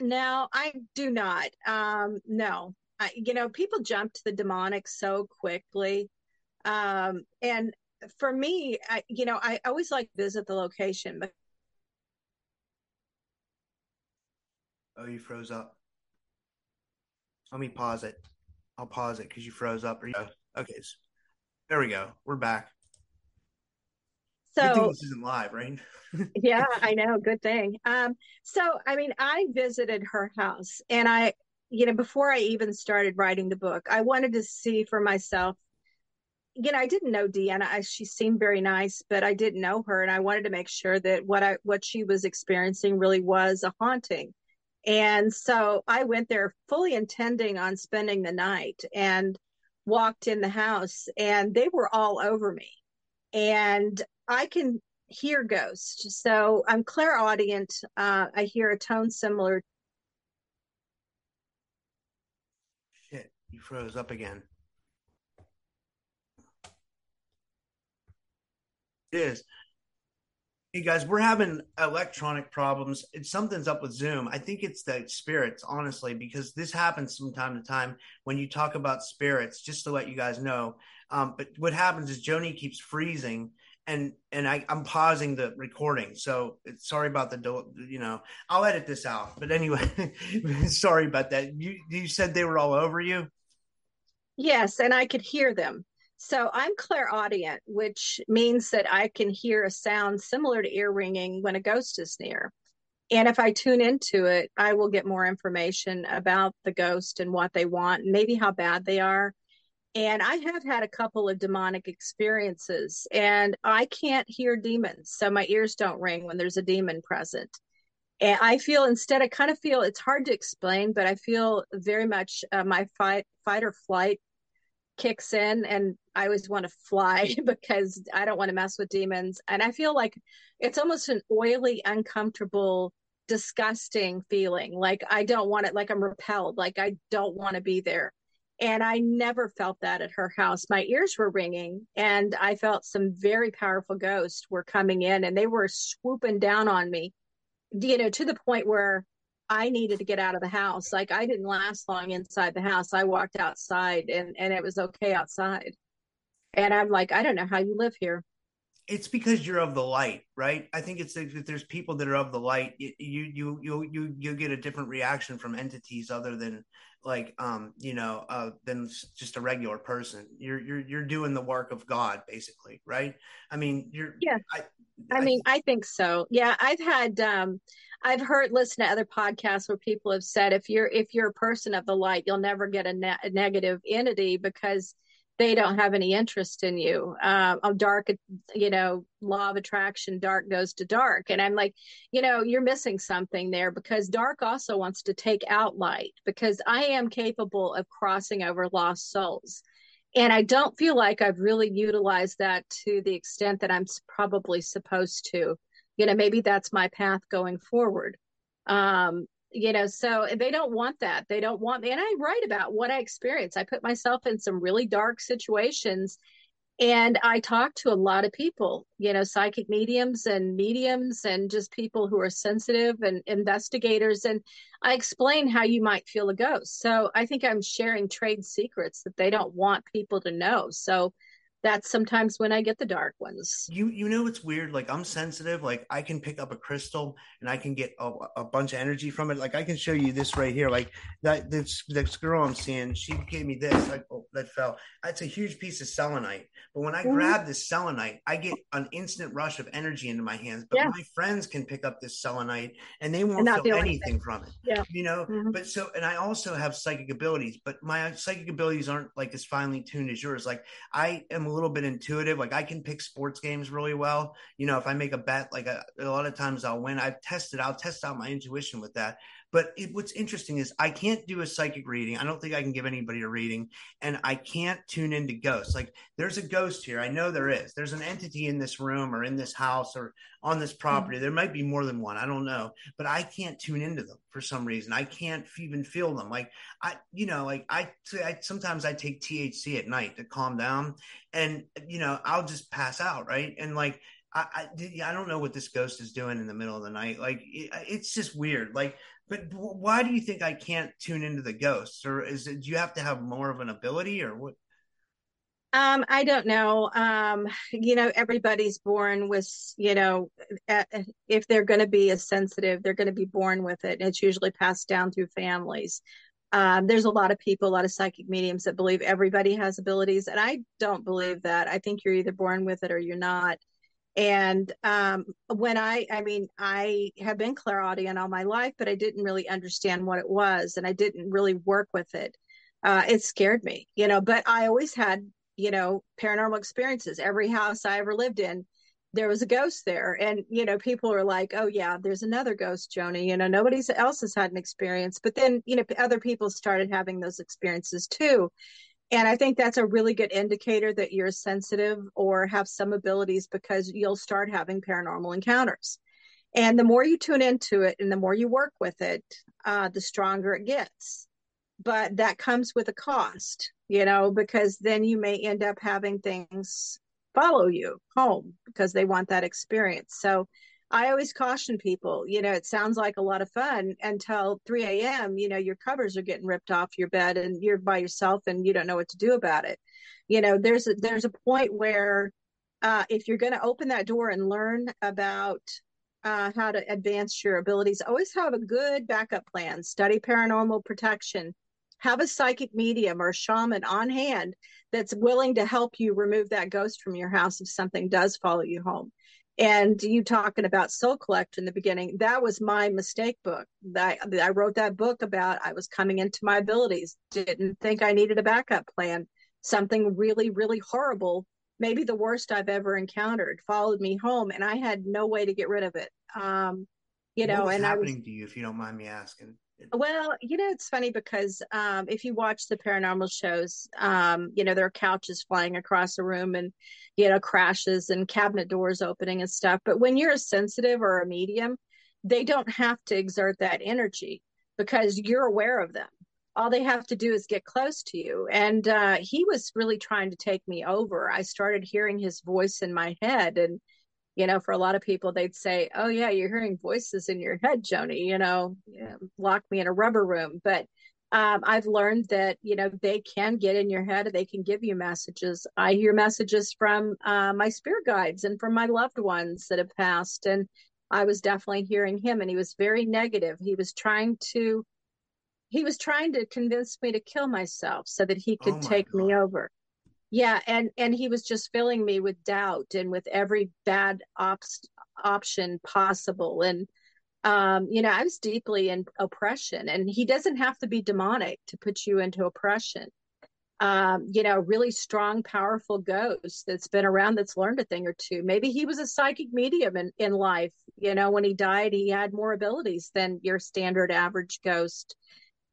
No, I do not. Um, no, I, you know, people jump to the demonic so quickly. Um, and for me, I, you know, I always like visit the location, Oh, you froze up. Let me pause it. I'll pause it because you froze up. Okay, there we go. We're back. So this isn't live, right? yeah, I know. Good thing. Um, so I mean, I visited her house, and I, you know, before I even started writing the book, I wanted to see for myself. You know, I didn't know Deanna. I, she seemed very nice, but I didn't know her, and I wanted to make sure that what I what she was experiencing really was a haunting. And so I went there fully intending on spending the night and walked in the house, and they were all over me. And I can hear ghosts. So I'm clairaudient. Uh, I hear a tone similar. Shit, you froze up again. Is. Hey guys, we're having electronic problems. It's something's up with Zoom. I think it's the spirits, honestly, because this happens from time to time when you talk about spirits. Just to let you guys know, um, but what happens is Joni keeps freezing, and and I, I'm pausing the recording. So sorry about the you know I'll edit this out. But anyway, sorry about that. You you said they were all over you. Yes, and I could hear them. So I'm clairaudient, which means that I can hear a sound similar to ear ringing when a ghost is near. And if I tune into it, I will get more information about the ghost and what they want, maybe how bad they are. And I have had a couple of demonic experiences, and I can't hear demons. So my ears don't ring when there's a demon present. And I feel instead, I kind of feel it's hard to explain, but I feel very much uh, my fight, fight or flight kicks in and I always want to fly because I don't want to mess with demons. And I feel like it's almost an oily, uncomfortable, disgusting feeling. Like I don't want it, like I'm repelled, like I don't want to be there. And I never felt that at her house. My ears were ringing, and I felt some very powerful ghosts were coming in and they were swooping down on me, you know, to the point where I needed to get out of the house. Like I didn't last long inside the house. I walked outside and and it was okay outside. And I'm like, I don't know how you live here. It's because you're of the light, right? I think it's if there's people that are of the light, you you you you you get a different reaction from entities other than like um you know uh than just a regular person. You're you're you're doing the work of God basically, right? I mean, you're yeah. I, I, mean, I think so. Yeah, I've had um I've heard listen to other podcasts where people have said if you're if you're a person of the light, you'll never get a, ne- a negative entity because they don't have any interest in you. Um, dark, you know, law of attraction, dark goes to dark. And I'm like, you know, you're missing something there because dark also wants to take out light because I am capable of crossing over lost souls. And I don't feel like I've really utilized that to the extent that I'm probably supposed to. You know, maybe that's my path going forward. Um, you know, so they don't want that. They don't want me. And I write about what I experience. I put myself in some really dark situations and I talk to a lot of people, you know, psychic mediums and mediums and just people who are sensitive and investigators. And I explain how you might feel a ghost. So I think I'm sharing trade secrets that they don't want people to know. So that's sometimes when I get the dark ones. You you know it's weird. Like I'm sensitive. Like I can pick up a crystal and I can get a, a, bunch of energy from it. Like I can show you this right here. Like that this this girl I'm seeing, she gave me this. Like oh that fell. It's a huge piece of selenite. But when I mm-hmm. grab this selenite, I get an instant rush of energy into my hands. But yeah. my friends can pick up this selenite and they won't feel, feel, anything, anything from it. Yeah. You know. Mm-hmm. But so and I also have psychic abilities, but my psychic abilities aren't like as finely tuned as yours. Like I am little bit intuitive. Like I can pick sports games really well. You know, if I make a bet, like a, a lot of times I'll win. I've tested, I'll test out my intuition with that. But it, what's interesting is I can't do a psychic reading. I don't think I can give anybody a reading, and I can't tune into ghosts. Like there's a ghost here. I know there is. There's an entity in this room or in this house or on this property. Mm-hmm. There might be more than one. I don't know, but I can't tune into them for some reason. I can't even feel them. Like I, you know, like I, I sometimes I take THC at night to calm down, and you know I'll just pass out, right? And like I, I, I, don't know what this ghost is doing in the middle of the night. Like, it, it's just weird. Like, but why do you think I can't tune into the ghosts, or is it? Do you have to have more of an ability, or what? Um, I don't know. Um, you know, everybody's born with, you know, if they're going to be a sensitive, they're going to be born with it. And it's usually passed down through families. Um, there's a lot of people, a lot of psychic mediums that believe everybody has abilities, and I don't believe that. I think you're either born with it or you're not. And um, when I, I mean, I have been clairaudient all my life, but I didn't really understand what it was, and I didn't really work with it. Uh, it scared me, you know. But I always had, you know, paranormal experiences. Every house I ever lived in, there was a ghost there, and you know, people are like, "Oh yeah, there's another ghost, Joni." You know, nobody else has had an experience, but then you know, other people started having those experiences too, and I think that's a really good indicator that you're sensitive or have some abilities because you'll start having paranormal encounters. And the more you tune into it and the more you work with it, uh, the stronger it gets. But that comes with a cost, you know, because then you may end up having things follow you home because they want that experience. So I always caution people, you know, it sounds like a lot of fun until 3 a.m., you know, your covers are getting ripped off your bed and you're by yourself and you don't know what to do about it. You know, there's a, there's a point where uh, if you're going to open that door and learn about uh, how to advance your abilities, always have a good backup plan, study paranormal protection, have a psychic medium or shaman on hand that's willing to help you remove that ghost from your house if something does follow you home and you talking about soul collect in the beginning that was my mistake book. That I, wrote that book about i was coming into my abilities didn't think i needed a backup plan something really really horrible maybe the worst i've ever encountered followed me home and i had no way to get rid of it. Um you know and happening I was, to you if you don't mind me asking well, you know, it's funny because um, if you watch the paranormal shows, um, you know, there are couches flying across the room and, you know, crashes and cabinet doors opening and stuff. But when you're a sensitive or a medium, they don't have to exert that energy because you're aware of them. All they have to do is get close to you. And uh, he was really trying to take me over. I started hearing his voice in my head and, you know, for a lot of people, they'd say, "Oh yeah, you're hearing voices in your head, Joni." You know, lock me in a rubber room. But um, I've learned that you know they can get in your head. They can give you messages. I hear messages from uh, my spirit guides and from my loved ones that have passed, and I was definitely hearing him. And he was very negative. He was trying to he was trying to convince me to kill myself so that he could oh take God. me over yeah and and he was just filling me with doubt and with every bad ops option possible. And um you know i was deeply in oppression and he doesn't have to be demonic to put you into oppression. Um you know really strong powerful ghost that's been around that's learned a thing or two. Maybe he was a psychic medium in in life. You know when he died he had more abilities than your standard average ghost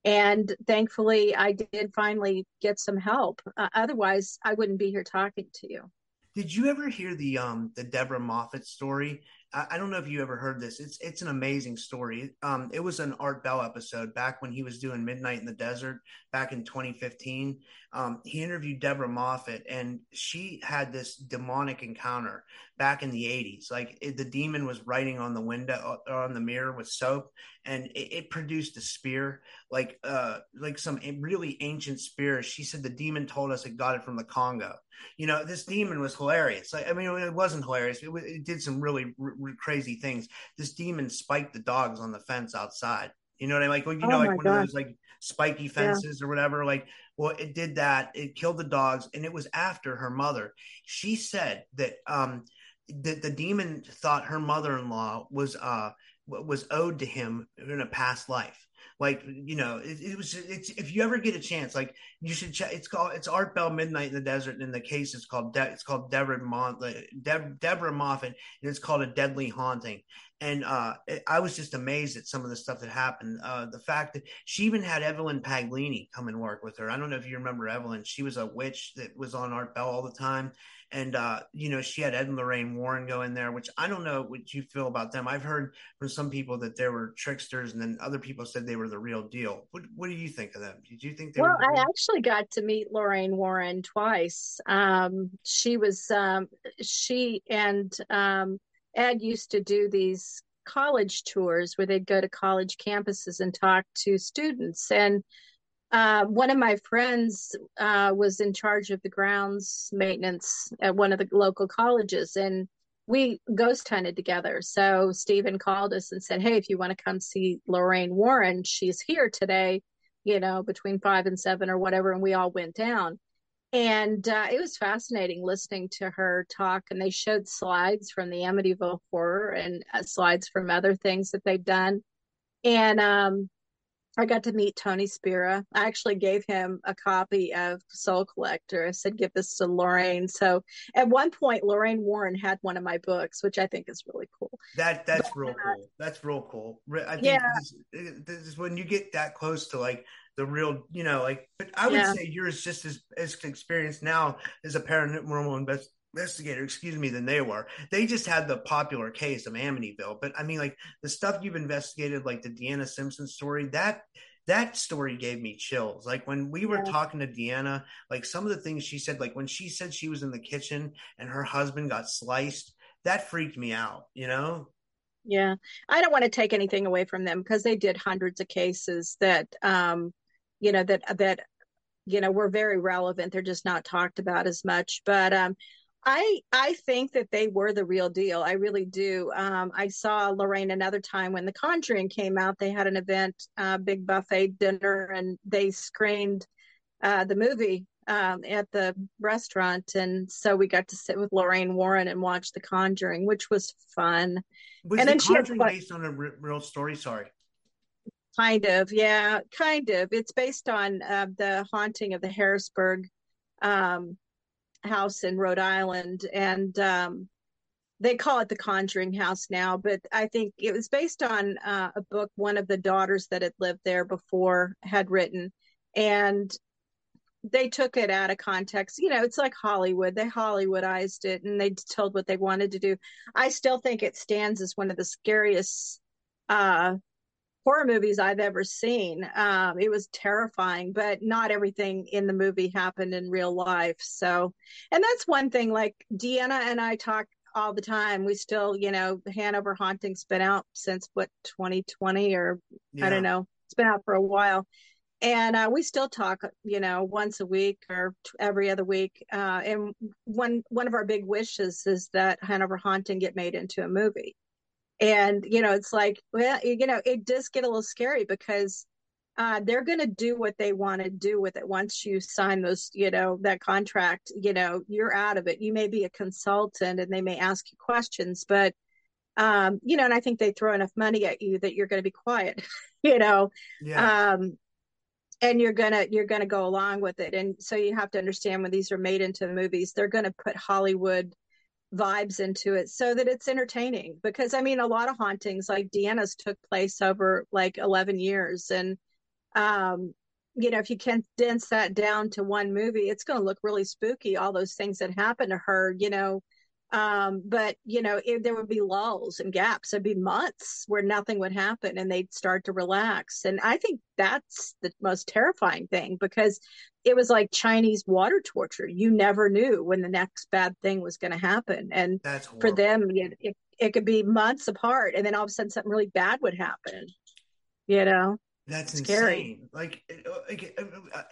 And thankfully, I did finally get some help. Uh, otherwise, I wouldn't be here talking to you. Did you ever hear the um the Deborah Moffat story? I, don't know if you ever heard this. It's it's an amazing story. Um, it was an Art Bell episode back when he was doing Midnight in the Desert back in 2015. Um, he interviewed Deborah Moffat, and she had this demonic encounter back in the 80s. Like it, the demon was writing on the window or on the mirror with soap, and it, it produced a spear, like uh like some really ancient spear. She said the demon told us it got it from the Congo. You know, this demon was hilarious. Like, I mean, it wasn't hilarious. It, it did some really r- r- crazy things. This demon spiked the dogs on the fence outside. You know what I mean? Like, well, you oh know, like one God. of those like spiky fences yeah. or whatever. Like, well, it did that. It killed the dogs, and it was after her mother. She said that um that the demon thought her mother-in-law was uh was owed to him in a past life like you know it, it, was it's if you ever get a chance like you should check it's called it's art bell midnight in the desert and in the case it's called De- it's called deborah Mon- De- deborah moffat and it's called a deadly haunting and uh, I was just amazed at some of the stuff that happened. Uh, the fact that she even had Evelyn Paglini come and work with her. I don't know if you remember Evelyn. She was a witch that was on Art Bell all the time, and uh, you know she had Ed and Lorraine Warren go in there. Which I don't know what you feel about them. I've heard from some people that they were tricksters, and then other people said they were the real deal. What What do you think of them? Did you think they? Well, I actually got to meet Lorraine Warren twice. Um, she was um, she and um, Ed used to do these college tours where they'd go to college campuses and talk to students. And uh, one of my friends uh, was in charge of the grounds maintenance at one of the local colleges, and we ghost hunted together. So Stephen called us and said, "Hey, if you want to come see Lorraine Warren, she's here today, you know, between five and seven or whatever." And we all went down and uh, it was fascinating listening to her talk and they showed slides from the amityville horror and uh, slides from other things that they've done. And um, i got to meet tony Spera. i actually gave him a copy of soul collector i said give this to lorraine so at one point lorraine warren had one of my books which i think is really cool that that's but, real cool that's real cool i think yeah. this, this is when you get that close to like the real, you know, like, but I would yeah. say you're just as, as experienced now as a paranormal invest, investigator, excuse me, than they were. They just had the popular case of Amityville. But I mean, like the stuff you've investigated, like the Deanna Simpson story, that that story gave me chills. Like when we were talking to Deanna, like some of the things she said, like when she said she was in the kitchen and her husband got sliced, that freaked me out, you know? Yeah. I don't want to take anything away from them because they did hundreds of cases that um you know that that you know were very relevant they're just not talked about as much but um I I think that they were the real deal. I really do. Um, I saw Lorraine another time when The Conjuring came out. They had an event, uh, big buffet dinner, and they screened uh, the movie um, at the restaurant, and so we got to sit with Lorraine Warren and watch The Conjuring, which was fun. Was and The Conjuring based on a real story? Sorry. Kind of, yeah, kind of. It's based on uh, the haunting of the Harrisburg um, house in Rhode Island, and um, they call it the Conjuring House now. But I think it was based on uh, a book one of the daughters that had lived there before had written, and they took it out of context. You know, it's like Hollywood. They Hollywoodized it, and they told what they wanted to do. I still think it stands as one of the scariest uh, horror movies I've ever seen. Um, it was terrifying, but not everything in the movie happened in real life. So, and that's one thing. Like Deanna and I talk all the time. We still, you know, Hanover Haunting's been out since what 2020 or yeah. I don't know. It's been out for a while. And uh, we still talk, you know, once a week or every other week. Uh, and one one of our big wishes is that Hanover Haunting get made into a movie and you know it's like well you know it does get a little scary because uh, they're going to do what they want to do with it once you sign those you know that contract you know you're out of it. You may be a consultant and they may ask you questions but um you know and i think they throw enough money at you that you're going to be quiet you know? Yeah. um and you're gonna you're gonna go along with it. And so you have to understand when these are made into movies they're going to put hollywood vibes into it so that it's entertaining because i mean a lot of hauntings like deanna's took place over like 11 years and um, you know, if you condense that down to one movie, it's going to look really spooky. All those things that happened to her, you know. Um, but you know, it, there would be lulls and gaps. There'd be months where nothing would happen, and they'd start to relax. And I think that's the most terrifying thing because it was like Chinese water torture. You never knew when the next bad thing was going to happen, and for them, it, it it could be months apart, and then all of a sudden something really bad would happen. You know. That's Scary. insane. Like, like, uh,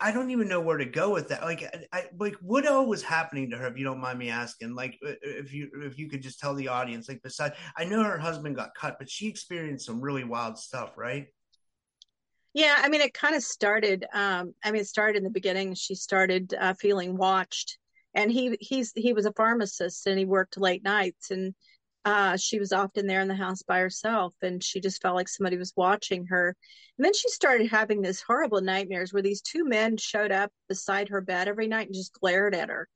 I don't even know where to go with that. Like, I, like what all was happening to her? If you don't mind me asking, like, if you if you could just tell the audience, like, besides, I know her husband got cut, but she experienced some really wild stuff, right? Yeah, I mean, it kind of started. Um, I mean, it started in the beginning. She started uh, feeling watched, and he he's he was a pharmacist and he worked late nights and uh, she was often there in the house by herself and she just felt like somebody was watching her. And then she started having these horrible nightmares where these two men showed up beside her bed every night and just glared at her.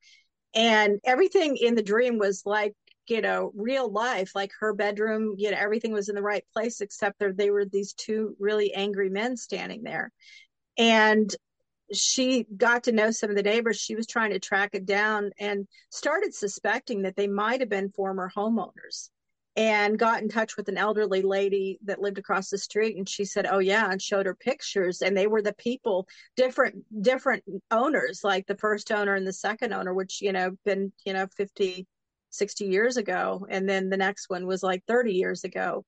And everything in the dream was like, you know, real life, like her bedroom, you know, everything was in the right place except there they were these two really angry men standing there. And she got to know some of the neighbors. She was trying to track it down and started suspecting that they might have been former homeowners and got in touch with an elderly lady that lived across the street. And she said oh yeah and showed her pictures. And they were the people different different owners like the first owner and the second owner which you know been you know 50 60 years ago. And then the next one was like 30 years ago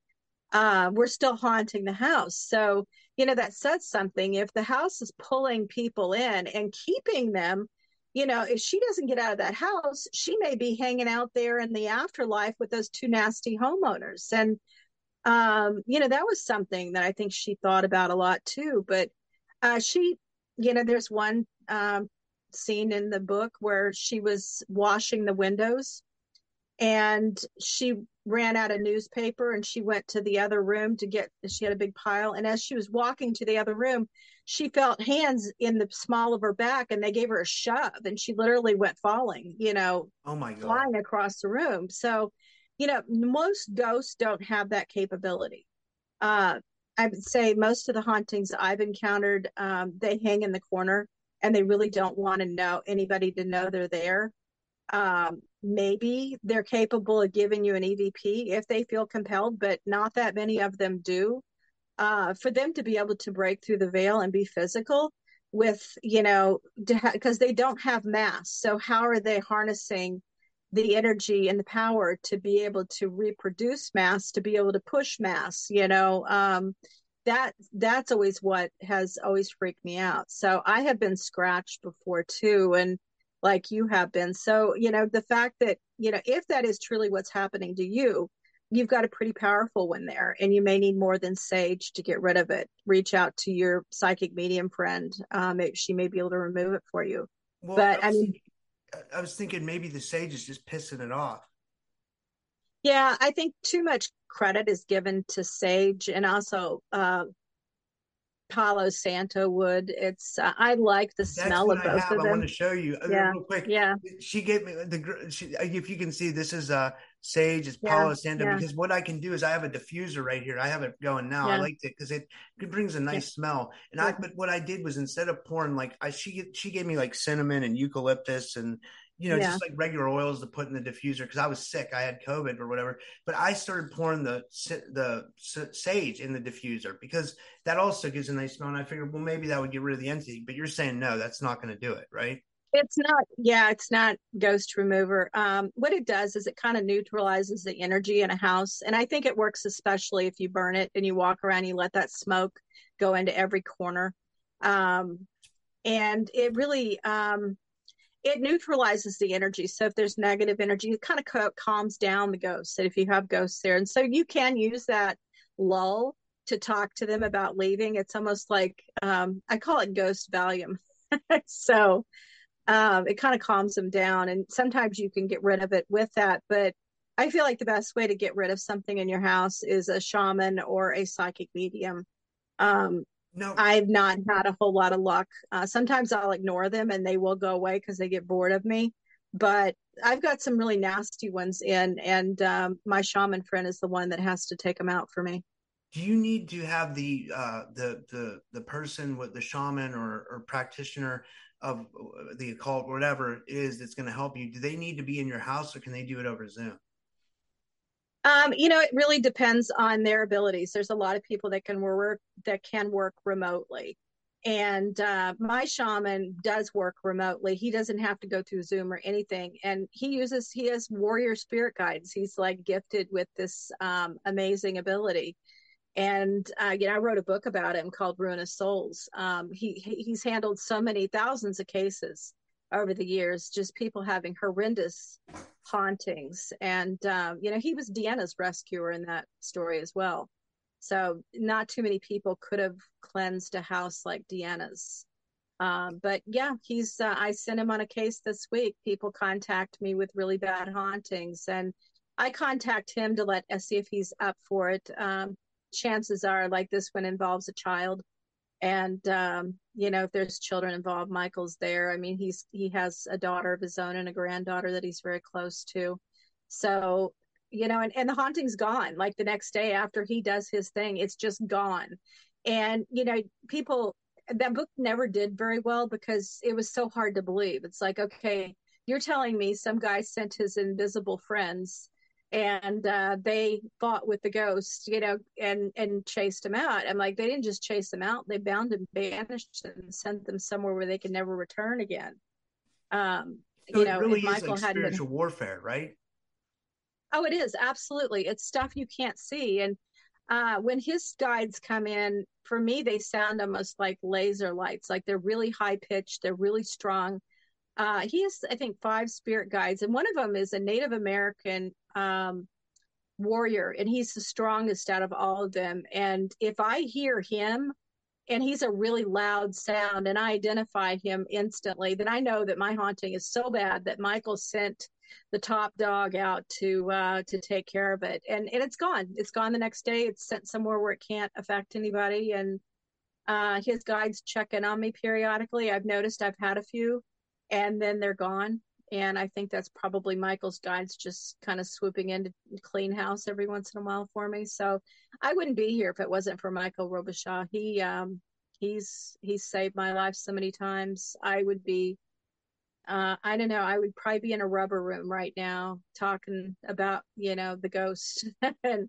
uh, we're still haunting the house so you know, that says something. If the house is pulling people in and keeping them, you know, if she doesn't get out of that house, she may be hanging out there in the afterlife with those two nasty homeowners. And, um, you know, that was something that I think she thought about a lot too. But uh, she, you know, there's one um, scene in the book where she was washing the windows and she ran out of newspaper and she went to the other room to get she had a big pile. And as she was walking to the other room she felt hands in the small of her back and they gave her a shove and she literally went falling you know oh my god. flying across the room. So you know most ghosts don't have that capability. Uh i would say most of the hauntings i've encountered um they hang in the corner and they really don't want to know anybody to know they're there. Um, maybe they're capable of giving you an EVP if they feel compelled, but not that many of them do. Uh, for them to be able to break through the veil and be physical with, you know, because ha- they don't have mass. So, how are they harnessing the energy and the power to be able to reproduce mass, to be able to push mass, you know? Um, that that's always what has always freaked me out. So I have been scratched before too, and like you have been. So, you know, the fact that, you know, if that is truly what's happening to you, you've got a pretty powerful one there and you may need more than sage to get rid of it. Reach out to your psychic medium friend. Um, she may be able to remove it for you. Well, but I, was, I mean, I was thinking maybe the sage is just pissing it off. Yeah, I think too much credit is given to sage and also uh, Palo Santo wood. It's uh, I like the That's smell of both have. of them. I want to show you uh, yeah. real quick. Yeah, she gave me the. She, if you can see, this is uh sage. It's Palo yeah. Santo yeah. because what I can do is I have a diffuser right here. I have it going now. I liked it because it, it brings a nice smell. And I but what I did was instead of pouring like I she she gave me like cinnamon and eucalyptus and you know, yeah. just like regular oils to put in the diffuser because I was sick. I had COVID or whatever. But I started pouring the the sage in the diffuser because that also gives a nice smell. And I figured, well, maybe that would get rid of the entity. But you're saying no, that's not going to do it, right? It's not. Yeah, it's not ghost remover. Um, what it does is it kind of neutralizes the energy in a house, and I think it works especially if you burn it and you walk around, you let that smoke go into every corner. Um, and it really um, it neutralizes the energy. So if there's negative energy, it kind of calms down the ghosts. if you have ghosts there, and so you can use that lull to talk to them about leaving. It's almost like um, I call it ghost Valium. so um, it kind of calms them down, and sometimes you can get rid of it with that. But I feel like the best way to get rid of something in your house is a shaman or a psychic medium. Um, no. I've not had a whole lot of luck. Uh, sometimes I'll ignore them and they will go away because they get bored of me. But I've got some really nasty ones in, and um, my shaman friend is the one that has to take them out for me. do you need to have the uh, the the the person with the shaman or, or practitioner of the occult, whatever it is that's going to help you? Do they need to be in your house, or can they do it over Zoom? Um, you know, it really depends on their abilities. There's a lot of people that can work that can work remotely. And uh, my shaman does work remotely. He doesn't have to go through zoom or anything. And he uses he has warrior spirit guides. He's like gifted with this um, amazing ability. And uh, you know i wrote a book about him called ruinous souls. Um, he he's handled so many thousands of cases over the years just people having horrendous hauntings and um, you know he was deanna's rescuer in that story as well so not too many people could have cleansed a house like Deanna's. Um, but yeah, he's. Uh, I sent him on a case this week. People contact me with really bad hauntings, and I contact him to let uh, see if he's up for it. Um, chances are, like this one involves a child, and um, you know if there's children involved, Michael's there. I mean, he's he has a daughter of his own and a granddaughter that he's very close to. So you know, and, and the haunting's gone. Like the next day after he does his thing, it's just gone. And, you know, people, that book never did very well because it was so hard to believe. It's like, okay, you're telling me some guy sent his invisible friends and uh, they fought with the ghost, you know, and and chased him out. I'm like, they didn't just chase them out; they bound and banished them and sent them somewhere where they could never return again. Um, so you know, really Michael like had spiritual been, warfare, right? Oh, it is absolutely. It's stuff you can't see. And uh, when his guides come in, for me, they sound almost like laser lights. Like they're really high pitched. They're really strong. Uh, he has, I think, five spirit guides, and one of them is a Native American um, warrior, and he's the strongest out of all of them. And if I hear him, and he's a really loud sound, and I identify him instantly, then I know that my haunting is so bad that Michael sent the top dog out to uh, to take care of it, and and it's gone. It's gone the next day. It's sent somewhere where it can't affect anybody, and uh, his guides check in on me periodically. I've noticed I've had a few, and then they're gone. And I think that's probably Michael's guides just kind of swooping in to clean house every once in a while for me. So I wouldn't be here if it wasn't for Michael Robichaud. He um, he's he's saved my life so many times. I would be uh, I don't know. I would probably be in a rubber room right now talking about, you know, the ghost. and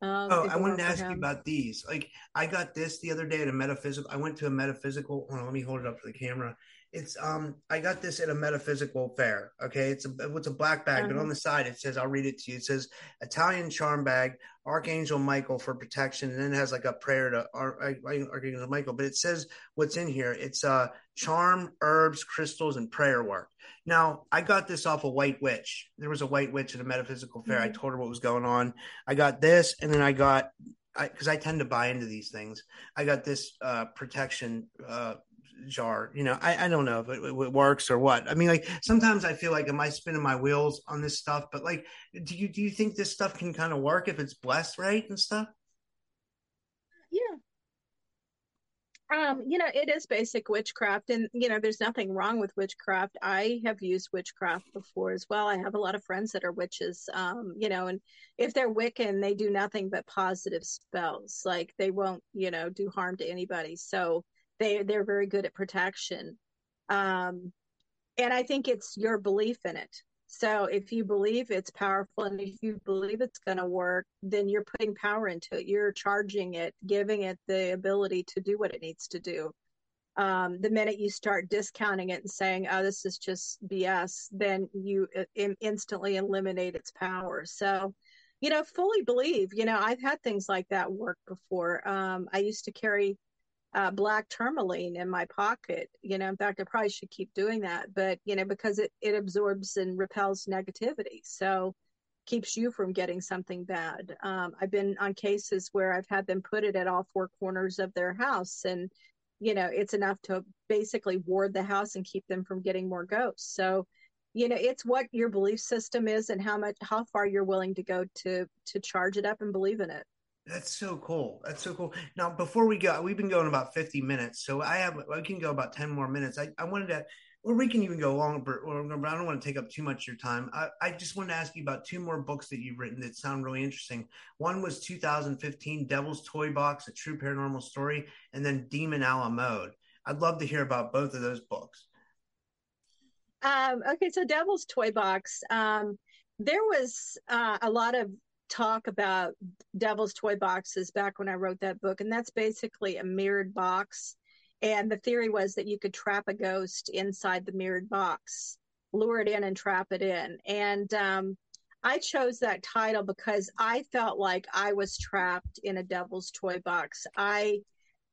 um, oh, I wanted to ask him. you about these. Like, I got this the other day at a metaphysical. I went to a metaphysical. On, let me hold it up for the camera. It's um I got this at a metaphysical fair. Okay, it's a it's a black bag, uh-huh. but on the side it says I'll read it to you. It says Italian charm bag, Archangel Michael for protection, and then it has like a prayer to our Archangel Michael. But it says what's in here. It's uh charm, herbs, crystals, and prayer work. Now I got this off a white witch. There was a white witch at a metaphysical fair. Mm-hmm. I told her what was going on. I got this, and then I got because I, I, tend to buy into these things. I got this uh, protection uh, jar. You know, I, I don't know if it, it, works or what. I mean, like sometimes I feel like am I spinning my wheels on this stuff? But like, do you do you think this stuff can kind of work if it's blessed right and stuff? Yeah. Um, you know, it is basic witchcraft, and you know, there's nothing wrong with witchcraft. I have used witchcraft before as well. I have a lot of friends that are witches. Um, you know, and if they're Wiccan, they do nothing but positive spells. Like they won't, you know, do harm to anybody. So they they're very good at protection. Um, and i think it's your belief in it. So if you believe it's powerful and if you believe it's going to work then you're putting power into it. You're charging it giving it the ability to do what it needs to do. Um, the minute you start discounting it and saying oh this is just bs then you uh, instantly eliminate its power. So you know fully believe you know i've had things like that work before. Um, i used to carry uh, black tourmaline in my pocket. You know, in fact, I probably should keep doing that, but you know, because it it absorbs and repels negativity, so keeps you from getting something bad. Um, I've been on cases where I've had them put it at all four corners of their house, and you know, it's enough to basically ward the house and keep them from getting more ghosts. So you know it's what your belief system is and how much how far you're willing to go to to charge it up and believe in it that's so cool. That's so cool. Now, before we go, we've been going about 50 minutes. So I have, I can go about 10 more minutes. I, I wanted to, or we can even go longer, but I don't want to take up too much of your time. I, I just want to ask you about two more books that you've written that sound really interesting. One was 2015, Devil's Toy Box, A True Paranormal Story, and then Demon a la Mode. I'd love to hear about both of those books. Um, okay, so Devil's Toy Box. Um, there was uh, a lot of talk about Devil's Toy Boxes back when I wrote that book, and that's basically a mirrored box and the theory was that you could trap a ghost inside the mirrored box, lure it in and trap it in. And um, I chose that title because I felt like I was trapped in a devil's toy box. I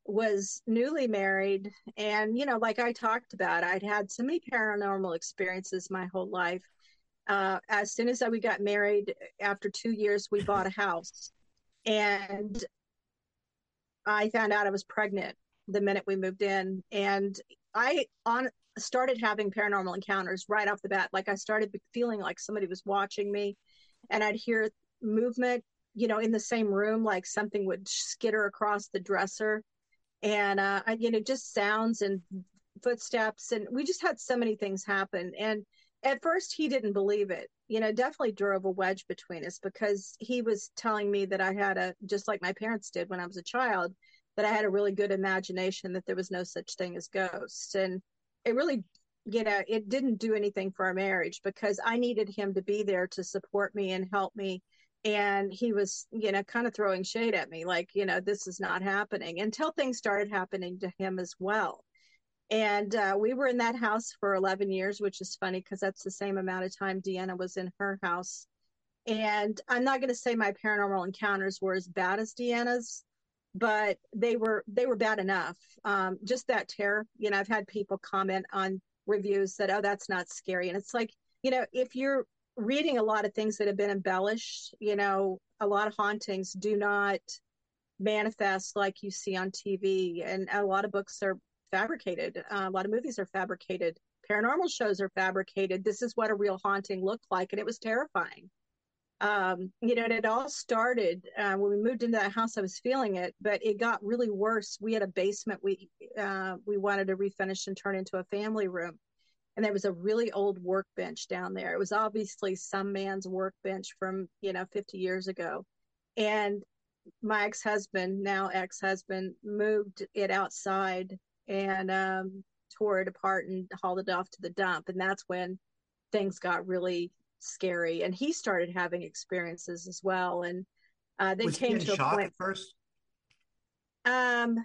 was newly married and you know like i talked about i'd had so many paranormal experiences my whole life uh, as soon as we got married after two years we bought a house. And i found out i was pregnant the minute we moved in. And i on started having paranormal encounters right off the bat. Like i started feeling like somebody was watching me. And i'd hear movement you know in the same room like something would skitter across the dresser. And uh I, you know just sounds and footsteps. And we just had so many things happen. And at first he didn't believe it you know definitely drove a wedge between us because he was telling me that i had a just like my parents did when i was a child that I had a really good imagination that there was no such thing as ghosts. And it really, you know, it didn't do anything for our marriage because I needed him to be there to support me and help me. And he was, you know, kind of throwing shade at me, like, you know, this is not happening until things started happening to him as well. And uh, we were in that house for 11 years, which is funny because that's the same amount of time Deanna was in her house. And I'm not going to say my paranormal encounters were as bad as Deanna's, but they were they were bad enough. Um, just that terror. You know, I've had people comment on reviews that oh that's not scary, and it's like you know if you're reading a lot of things that have been embellished, you know, a lot of hauntings do not manifest like you see on TV, and a lot of books are fabricated. Uh, a lot of movies are fabricated. Paranormal shows are fabricated. This is what a real haunting looked like, and it was terrifying um, you know, and it all started uh, when we moved into that house. I was feeling it, but it got really worse. We had a basement we uh, we wanted to refinish and turn into a family room, and there was a really old workbench down there. It was obviously some man's workbench from you know 50 years ago, and my ex-husband, now ex-husband, moved it outside and um, tore it apart and hauled it off to the dump, and that's when things got really scary. And he started having experiences as well. And uh, they Was came to a point. point first. Um,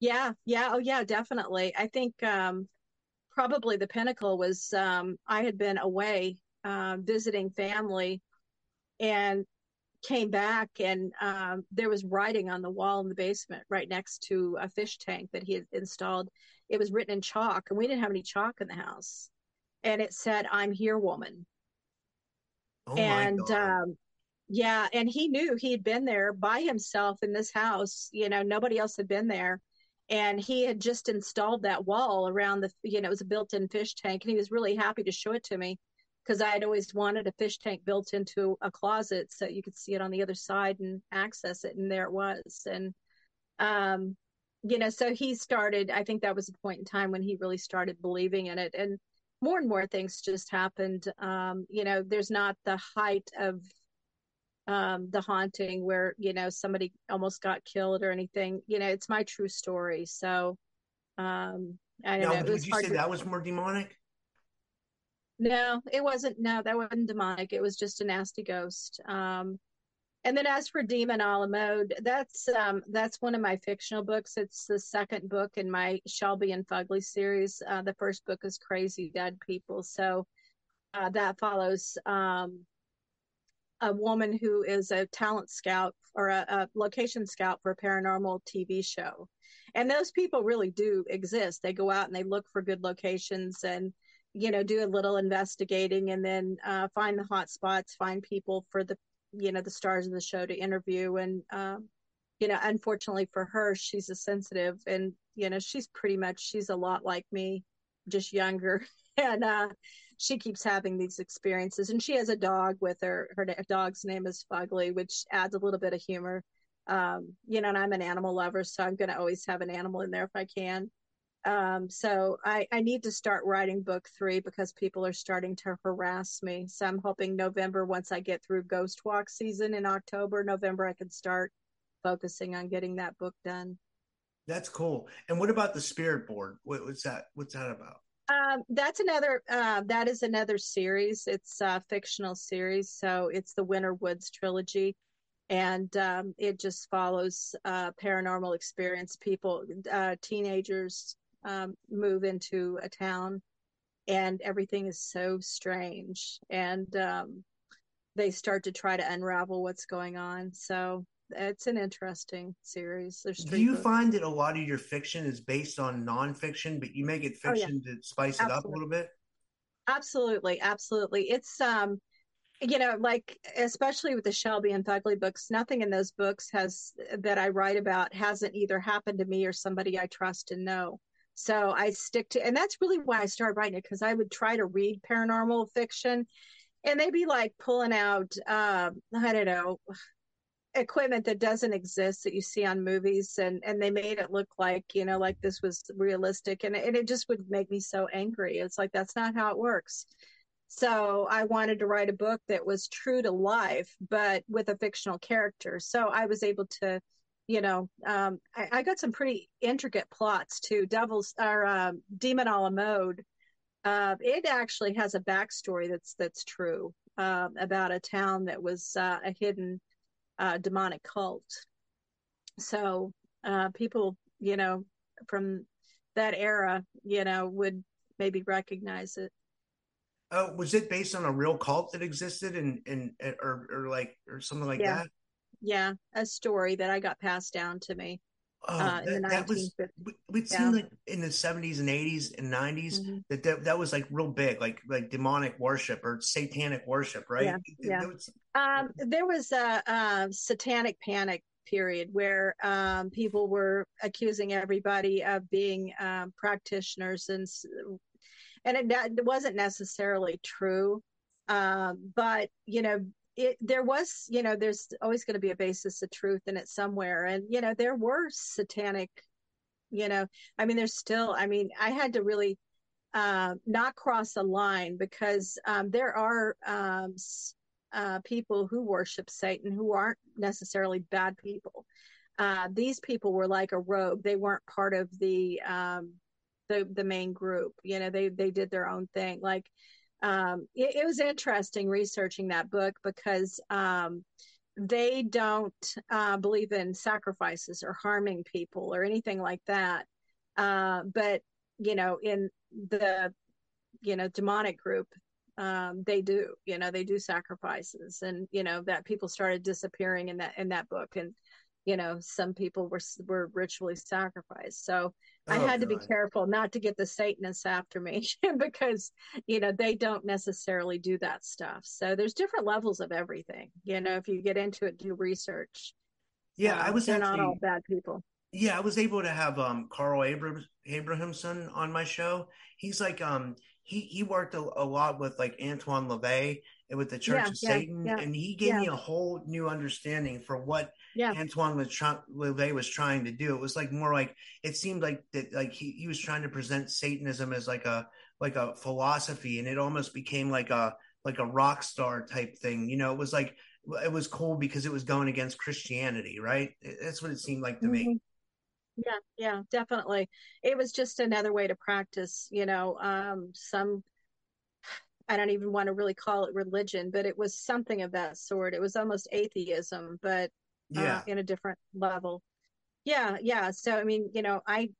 yeah, yeah, oh yeah, definitely. I think um, probably the pinnacle was um, I had been away uh, visiting family, and came back and um, there was writing on the wall in the basement right next to a fish tank that he had installed. It was written in chalk, and we didn't have any chalk in the house. And it said, I'm here, woman. Oh and um, yeah, and he knew he had been there by himself in this house. You know, nobody else had been there. And he had just installed that wall around the, you know, it was a built in fish tank. And he was really happy to show it to me because I had always wanted a fish tank built into a closet so you could see it on the other side and access it. And there it was. And, um, you know, so he started, I think that was a point in time when he really started believing in it. And more and more things just happened. Um, you know, there's not the height of um, the haunting where you know somebody almost got killed or anything. You know, it's my true story. So um, I don't now, know. Would you say to... that was more demonic? No, it wasn't. No, that wasn't demonic. It was just a nasty ghost. Um, and then as for Demon a la Mode, that's um, that's one of my fictional books. It's the second book in my Shelby and Fugly series. Uh, the first book is Crazy Dead People, so uh, that follows um, a woman who is a talent scout or a, a, location scout for a paranormal TV show. And those people really do exist. They go out and they look for good locations and you know do a little investigating and then uh, find the hot spots, find people for the you know the stars of the show to interview. And um, you know unfortunately for her she's a sensitive and you know she's pretty much she's a lot like me just younger. And uh, she keeps having these experiences. And she has a dog with her her dog's name is fugly which adds a little bit of humor. Um, you know and i'm an animal lover so i'm going to always have an animal in there if i can Um, so I, I need to start writing book three because people are starting to harass me. So I'm hoping November, once I get through Ghost Walk season in October, November, I can start focusing on getting that book done. That's cool. And what about the Spirit Board? What, what's that? What's that about? Um, that's another. Uh, that is another series. It's a fictional series, so it's the Winter Woods trilogy, and um, it just follows uh, paranormal experience people, uh, teenagers um, move into a town, and everything is so strange, and um, they start to try to unravel what's going on. So it's an interesting series. There's Do you books. find that a lot of your fiction is based on nonfiction, but you make it fiction oh, yeah. to spice absolutely. it up a little bit? Absolutely, absolutely. It's um, you know, like especially with the Shelby and Fugly books, nothing in those books has that I write about hasn't either happened to me or somebody I trust and know. So I stick to, and that's really why I started writing it because I would try to read paranormal fiction, and they'd be like pulling out, uh, I don't know, equipment that doesn't exist that you see on movies and and they made it look like you know like this was realistic and, and it just would make me so angry. It's like that's not how it works. So i wanted to write a book that was true to life but with a fictional character. So i was able to you know um, I, I, got some pretty intricate plots too devils or um, demon a la mode uh, it actually has a backstory that's that's true um, about a town that was uh, a hidden uh, demonic cult. So uh, people, you know, from that era, you know, would maybe recognize it. Oh, was it based on a real cult that existed and and or or like or something like yeah. that? Yeah, a story that I got passed down to me. Oh, uh, that, that was we'd yeah. seen like in the seventies and eighties and 90s mm-hmm. that, that that was like real big, like like demonic worship or satanic worship, right? Yeah, yeah. There was, um, there was a, a, satanic panic period where um, people were accusing everybody of being um, practitioners, and and it, it wasn't necessarily true, um, but you know it, there was, you know, there's always going to be a basis of truth in it somewhere. And, you know, there were satanic, you know, I mean, there's still, I mean, I had to really uh, not cross a line because um, there are um, uh, people who worship Satan who aren't necessarily bad people. Uh, these people were like a rogue. They weren't part of the um, the the main group. You know, they they did their own thing. Like um, it, it, was interesting researching that book because um, they don't uh, believe in sacrifices or harming people or anything like that. Uh, but you know, in the you know demonic group, um, they do. You know, they do sacrifices, and you know that people started disappearing in that in that book, and you know some people were were ritually sacrificed. So I oh, had to be careful not to get the Satanists after me because, you know, they don't necessarily do that stuff. So there's different levels of everything. You know, if you get into it, do research. Yeah, um, I was they're actually, not all bad people. Yeah, I was able to have um Carl Abraham, Abrahamsson on my show. He's like um he he worked a, a lot with like Antoine LaVey and with the Church yeah, of yeah, Satan, yeah, and he gave me a whole new understanding for what Antoine was trying was trying to do. It was like more like it seemed like that like he, he was trying to present Satanism as like a like a philosophy, and it almost became like a like a rock star type thing. You know, it was like it was cool because it was going against Christianity, right? That's what it seemed like to mm-hmm. me. Yeah, yeah, definitely. It was just another way to practice, you know, um, some I don't even want to really call it religion, but it was something of that sort. It was almost atheism, but yeah. Uh, in a different level. Yeah, yeah. So I mean, you know, I,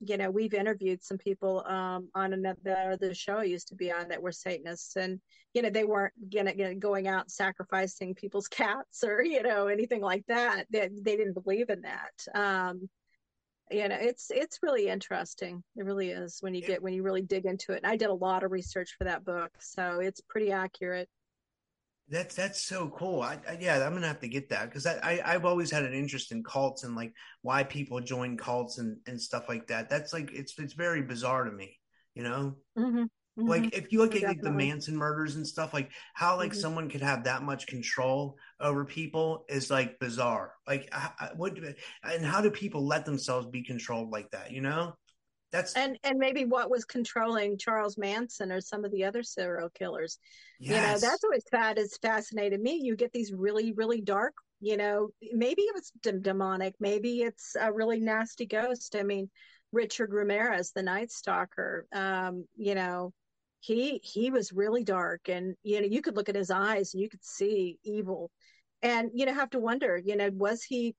you know, we've interviewed some people um, on another the show I used to be on that were Satanists, and you know, they weren't gonna, you know, going out sacrificing people's cats or you know anything like that. They they didn't believe in that. Um, you know it's it's really interesting it really is when you get when you really dig into it and i did a lot of research for that book so it's pretty accurate that's that's so cool I, I yeah i'm gonna have to get that because I, I i've always had an interest in cults and like why people join cults and and stuff like that that's like it's it's very bizarre to me you know mm-hmm. Mm-hmm. Like if you look at like, the Manson murders and stuff, like how like mm-hmm. someone could have that much control over people is like bizarre. Like I, what and how do people let themselves be controlled like that? You know, That's and and maybe what was controlling Charles Manson or some of the other serial killers. yes. You know, that's always fat is fascinated me. You get these really, really dark, you know, maybe it was d- demonic, maybe it's a really nasty ghost. I mean, Richard Ramirez, the Night Stalker, um, you know, he he was really dark and you know, you could look at his eyes and you could see evil. And you know, have to wonder, you know, was he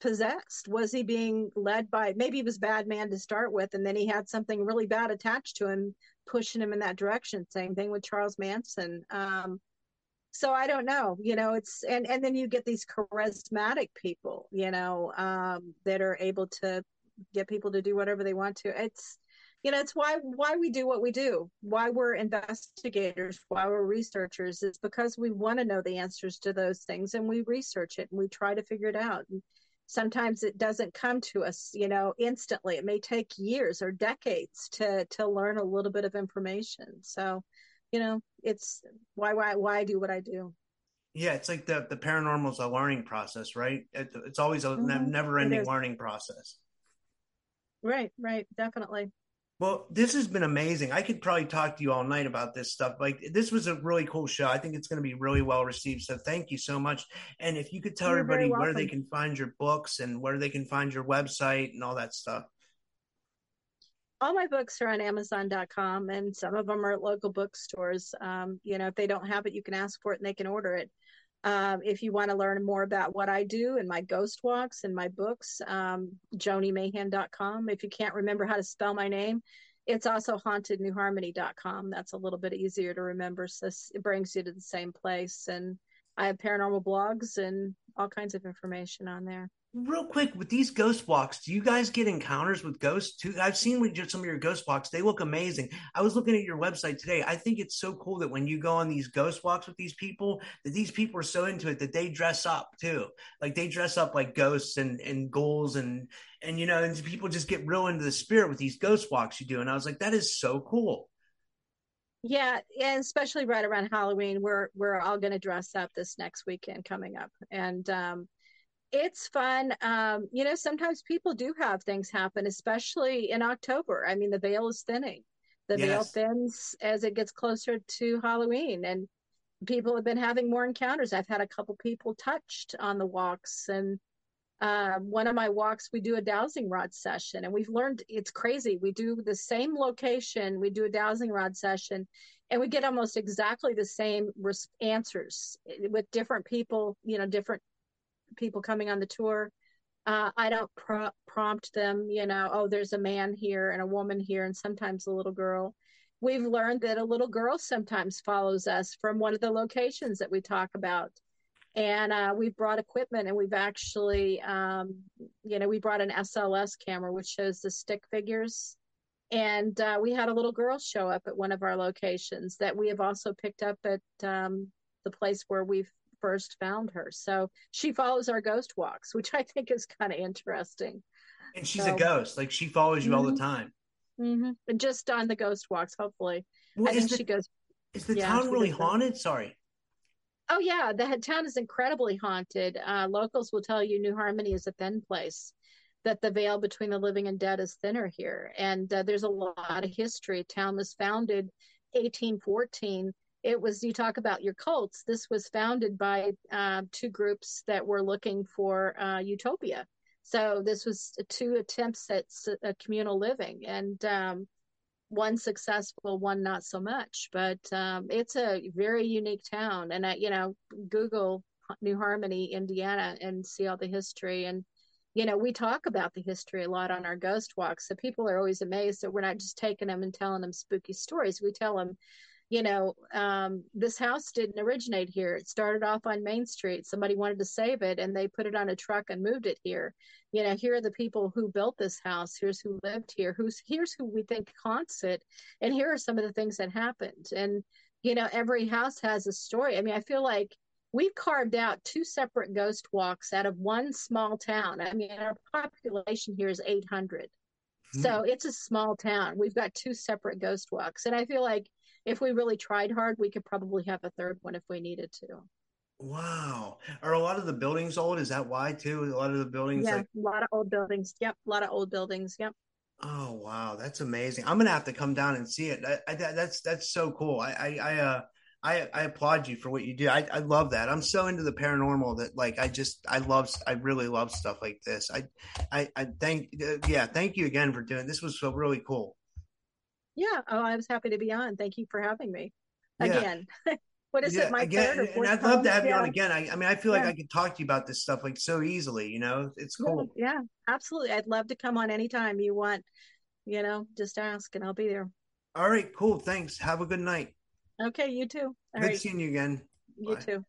possessed? Was he being led by maybe he was bad man to start with, and then he had something really bad attached to him, pushing him in that direction. Same thing with Charles Manson. Um, so I don't know, you know, it's and and then you get these charismatic people, you know, um, that are able to get people to do whatever they want to. It's you know, it's why why we do what we do, why we're investigators, why we're researchers. It's because we want to know the answers to those things, and we research it and we try to figure it out. And sometimes it doesn't come to us, you know, instantly. It may take years or decades to to learn a little bit of information. So, you know, it's why why why I do what I do. Yeah, it's like the the paranormal is a learning process, right? It, it's always a Mhm. never ending learning process. Right, right, definitely. Well, this has been amazing. I could probably talk to you all night about this stuff. Like this was a really cool show. I think it's going to be really well received. So thank you so much. And if you could tell You're everybody where they can find your books and where they can find your website and all that stuff. all my books are on amazon.com and some of them are at local bookstores um, you know if they don't have it you can ask for it and they can order it um, if you want to learn more about what i do and my ghost walks and my books um, if you can't remember how to spell my name it's also hauntednewharmony.com that's a little bit easier to remember so it brings you to the same place. And i have paranormal blogs and all kinds of information on there Real quick, with these ghost walks, do you guys get encounters with ghosts too? I've seen your, some of your ghost walks; they look amazing. I was looking at your website today. I think it's so cool that when you go on these ghost walks with these people, that these people are so into it that they dress up too. Like they dress up like ghosts and and ghouls and and you know, and people just get real into the spirit with these ghost walks you do. And I was like, that is so cool. Yeah, and especially right around Halloween, we're we're all going to dress up this next weekend coming up, and um, it's fun. Um, you know, sometimes people do have things happen, especially in October. I mean, the veil is thinning. The veil thins as it gets closer to Halloween, and people have been having more encounters. I've had a couple people touched on the walks, and uh, one of my walks, we do a dowsing rod session, and we've learned it's crazy. We do the same location, we do a dowsing rod session, and we get almost exactly the same res- answers with different people, you know, different people coming on the tour. Uh, I don't pro- prompt them, you know, oh, there's a man here and a woman here, and sometimes a little girl. We've learned that a little girl sometimes follows us from one of the locations that we talk about. And uh, we've brought equipment and we've actually, um, you know, we brought an SLS camera, which shows the stick figures. And uh, we had a little girl show up at one of our locations that we have also picked up at um, the place where we've first found her. So she follows our ghost walks, which I think is kind of interesting. And she's So- a ghost; like she follows you all the Mhm. time. hmm And just on the ghost walks, hopefully. Well, I think the, she goes, is the yeah, town really haunted? Sorry. Oh yeah, the town is incredibly haunted. Uh, locals will tell you New Harmony is a thin place, that the veil between the living and dead is thinner here, and uh, there's a lot of history. Town was founded 1814. It was you talk about your cults. This was founded by uh, two groups that were looking for uh, utopia. So this was two attempts at uh, communal living, and um, one successful, one not so much. But um, it's a very unique town, and I, you know, Google New Harmony, Indiana, and see all the history. And you know, we talk about the history a lot on our ghost walks, so people are always amazed that we're not just taking them and telling them spooky stories. We tell them. You know, um, this house didn't originate here. It started off on Main Street. Somebody wanted to save it, and they put it on a truck and moved it here. You know here are the people who built this house. Here's who lived here. Who's here's who we think haunts it. And here are some of the things that happened. And you know every house has a story. I mean i feel like we've carved out two separate ghost walks out of one small town. I mean our population here is 800 so it's a small town. We've got two separate ghost walks. And i feel like if we really tried hard we could probably have a third one if we needed to Wow. Are a lot of the buildings old? Is that why too? A lot of the buildings yeah like a lot of old buildings yep a lot of old buildings yep Oh wow, that's amazing! I'm gonna have to come down and see it. I, I, that's that's so cool. I I I, uh, I, I applaud you for what you do. I, I love that. I'm so into the paranormal that like I just I love I really love stuff like this. I I, I thank uh, yeah thank you again for doing this. Was so really cool. Yeah. Oh, I was happy to be on. Thank you for having me again. Yeah. what is yeah, it? My again, third and I'd love to have yeah. you on again. I, I mean, I feel like I could talk to you about this stuff like so easily. You know, it's cool. Yeah, absolutely. I'd love to come on anytime you want. You know, just ask and I'll be there. All right, cool. Thanks. Have a good night. Okay, you too. All good right. seeing you again. You Bye. too.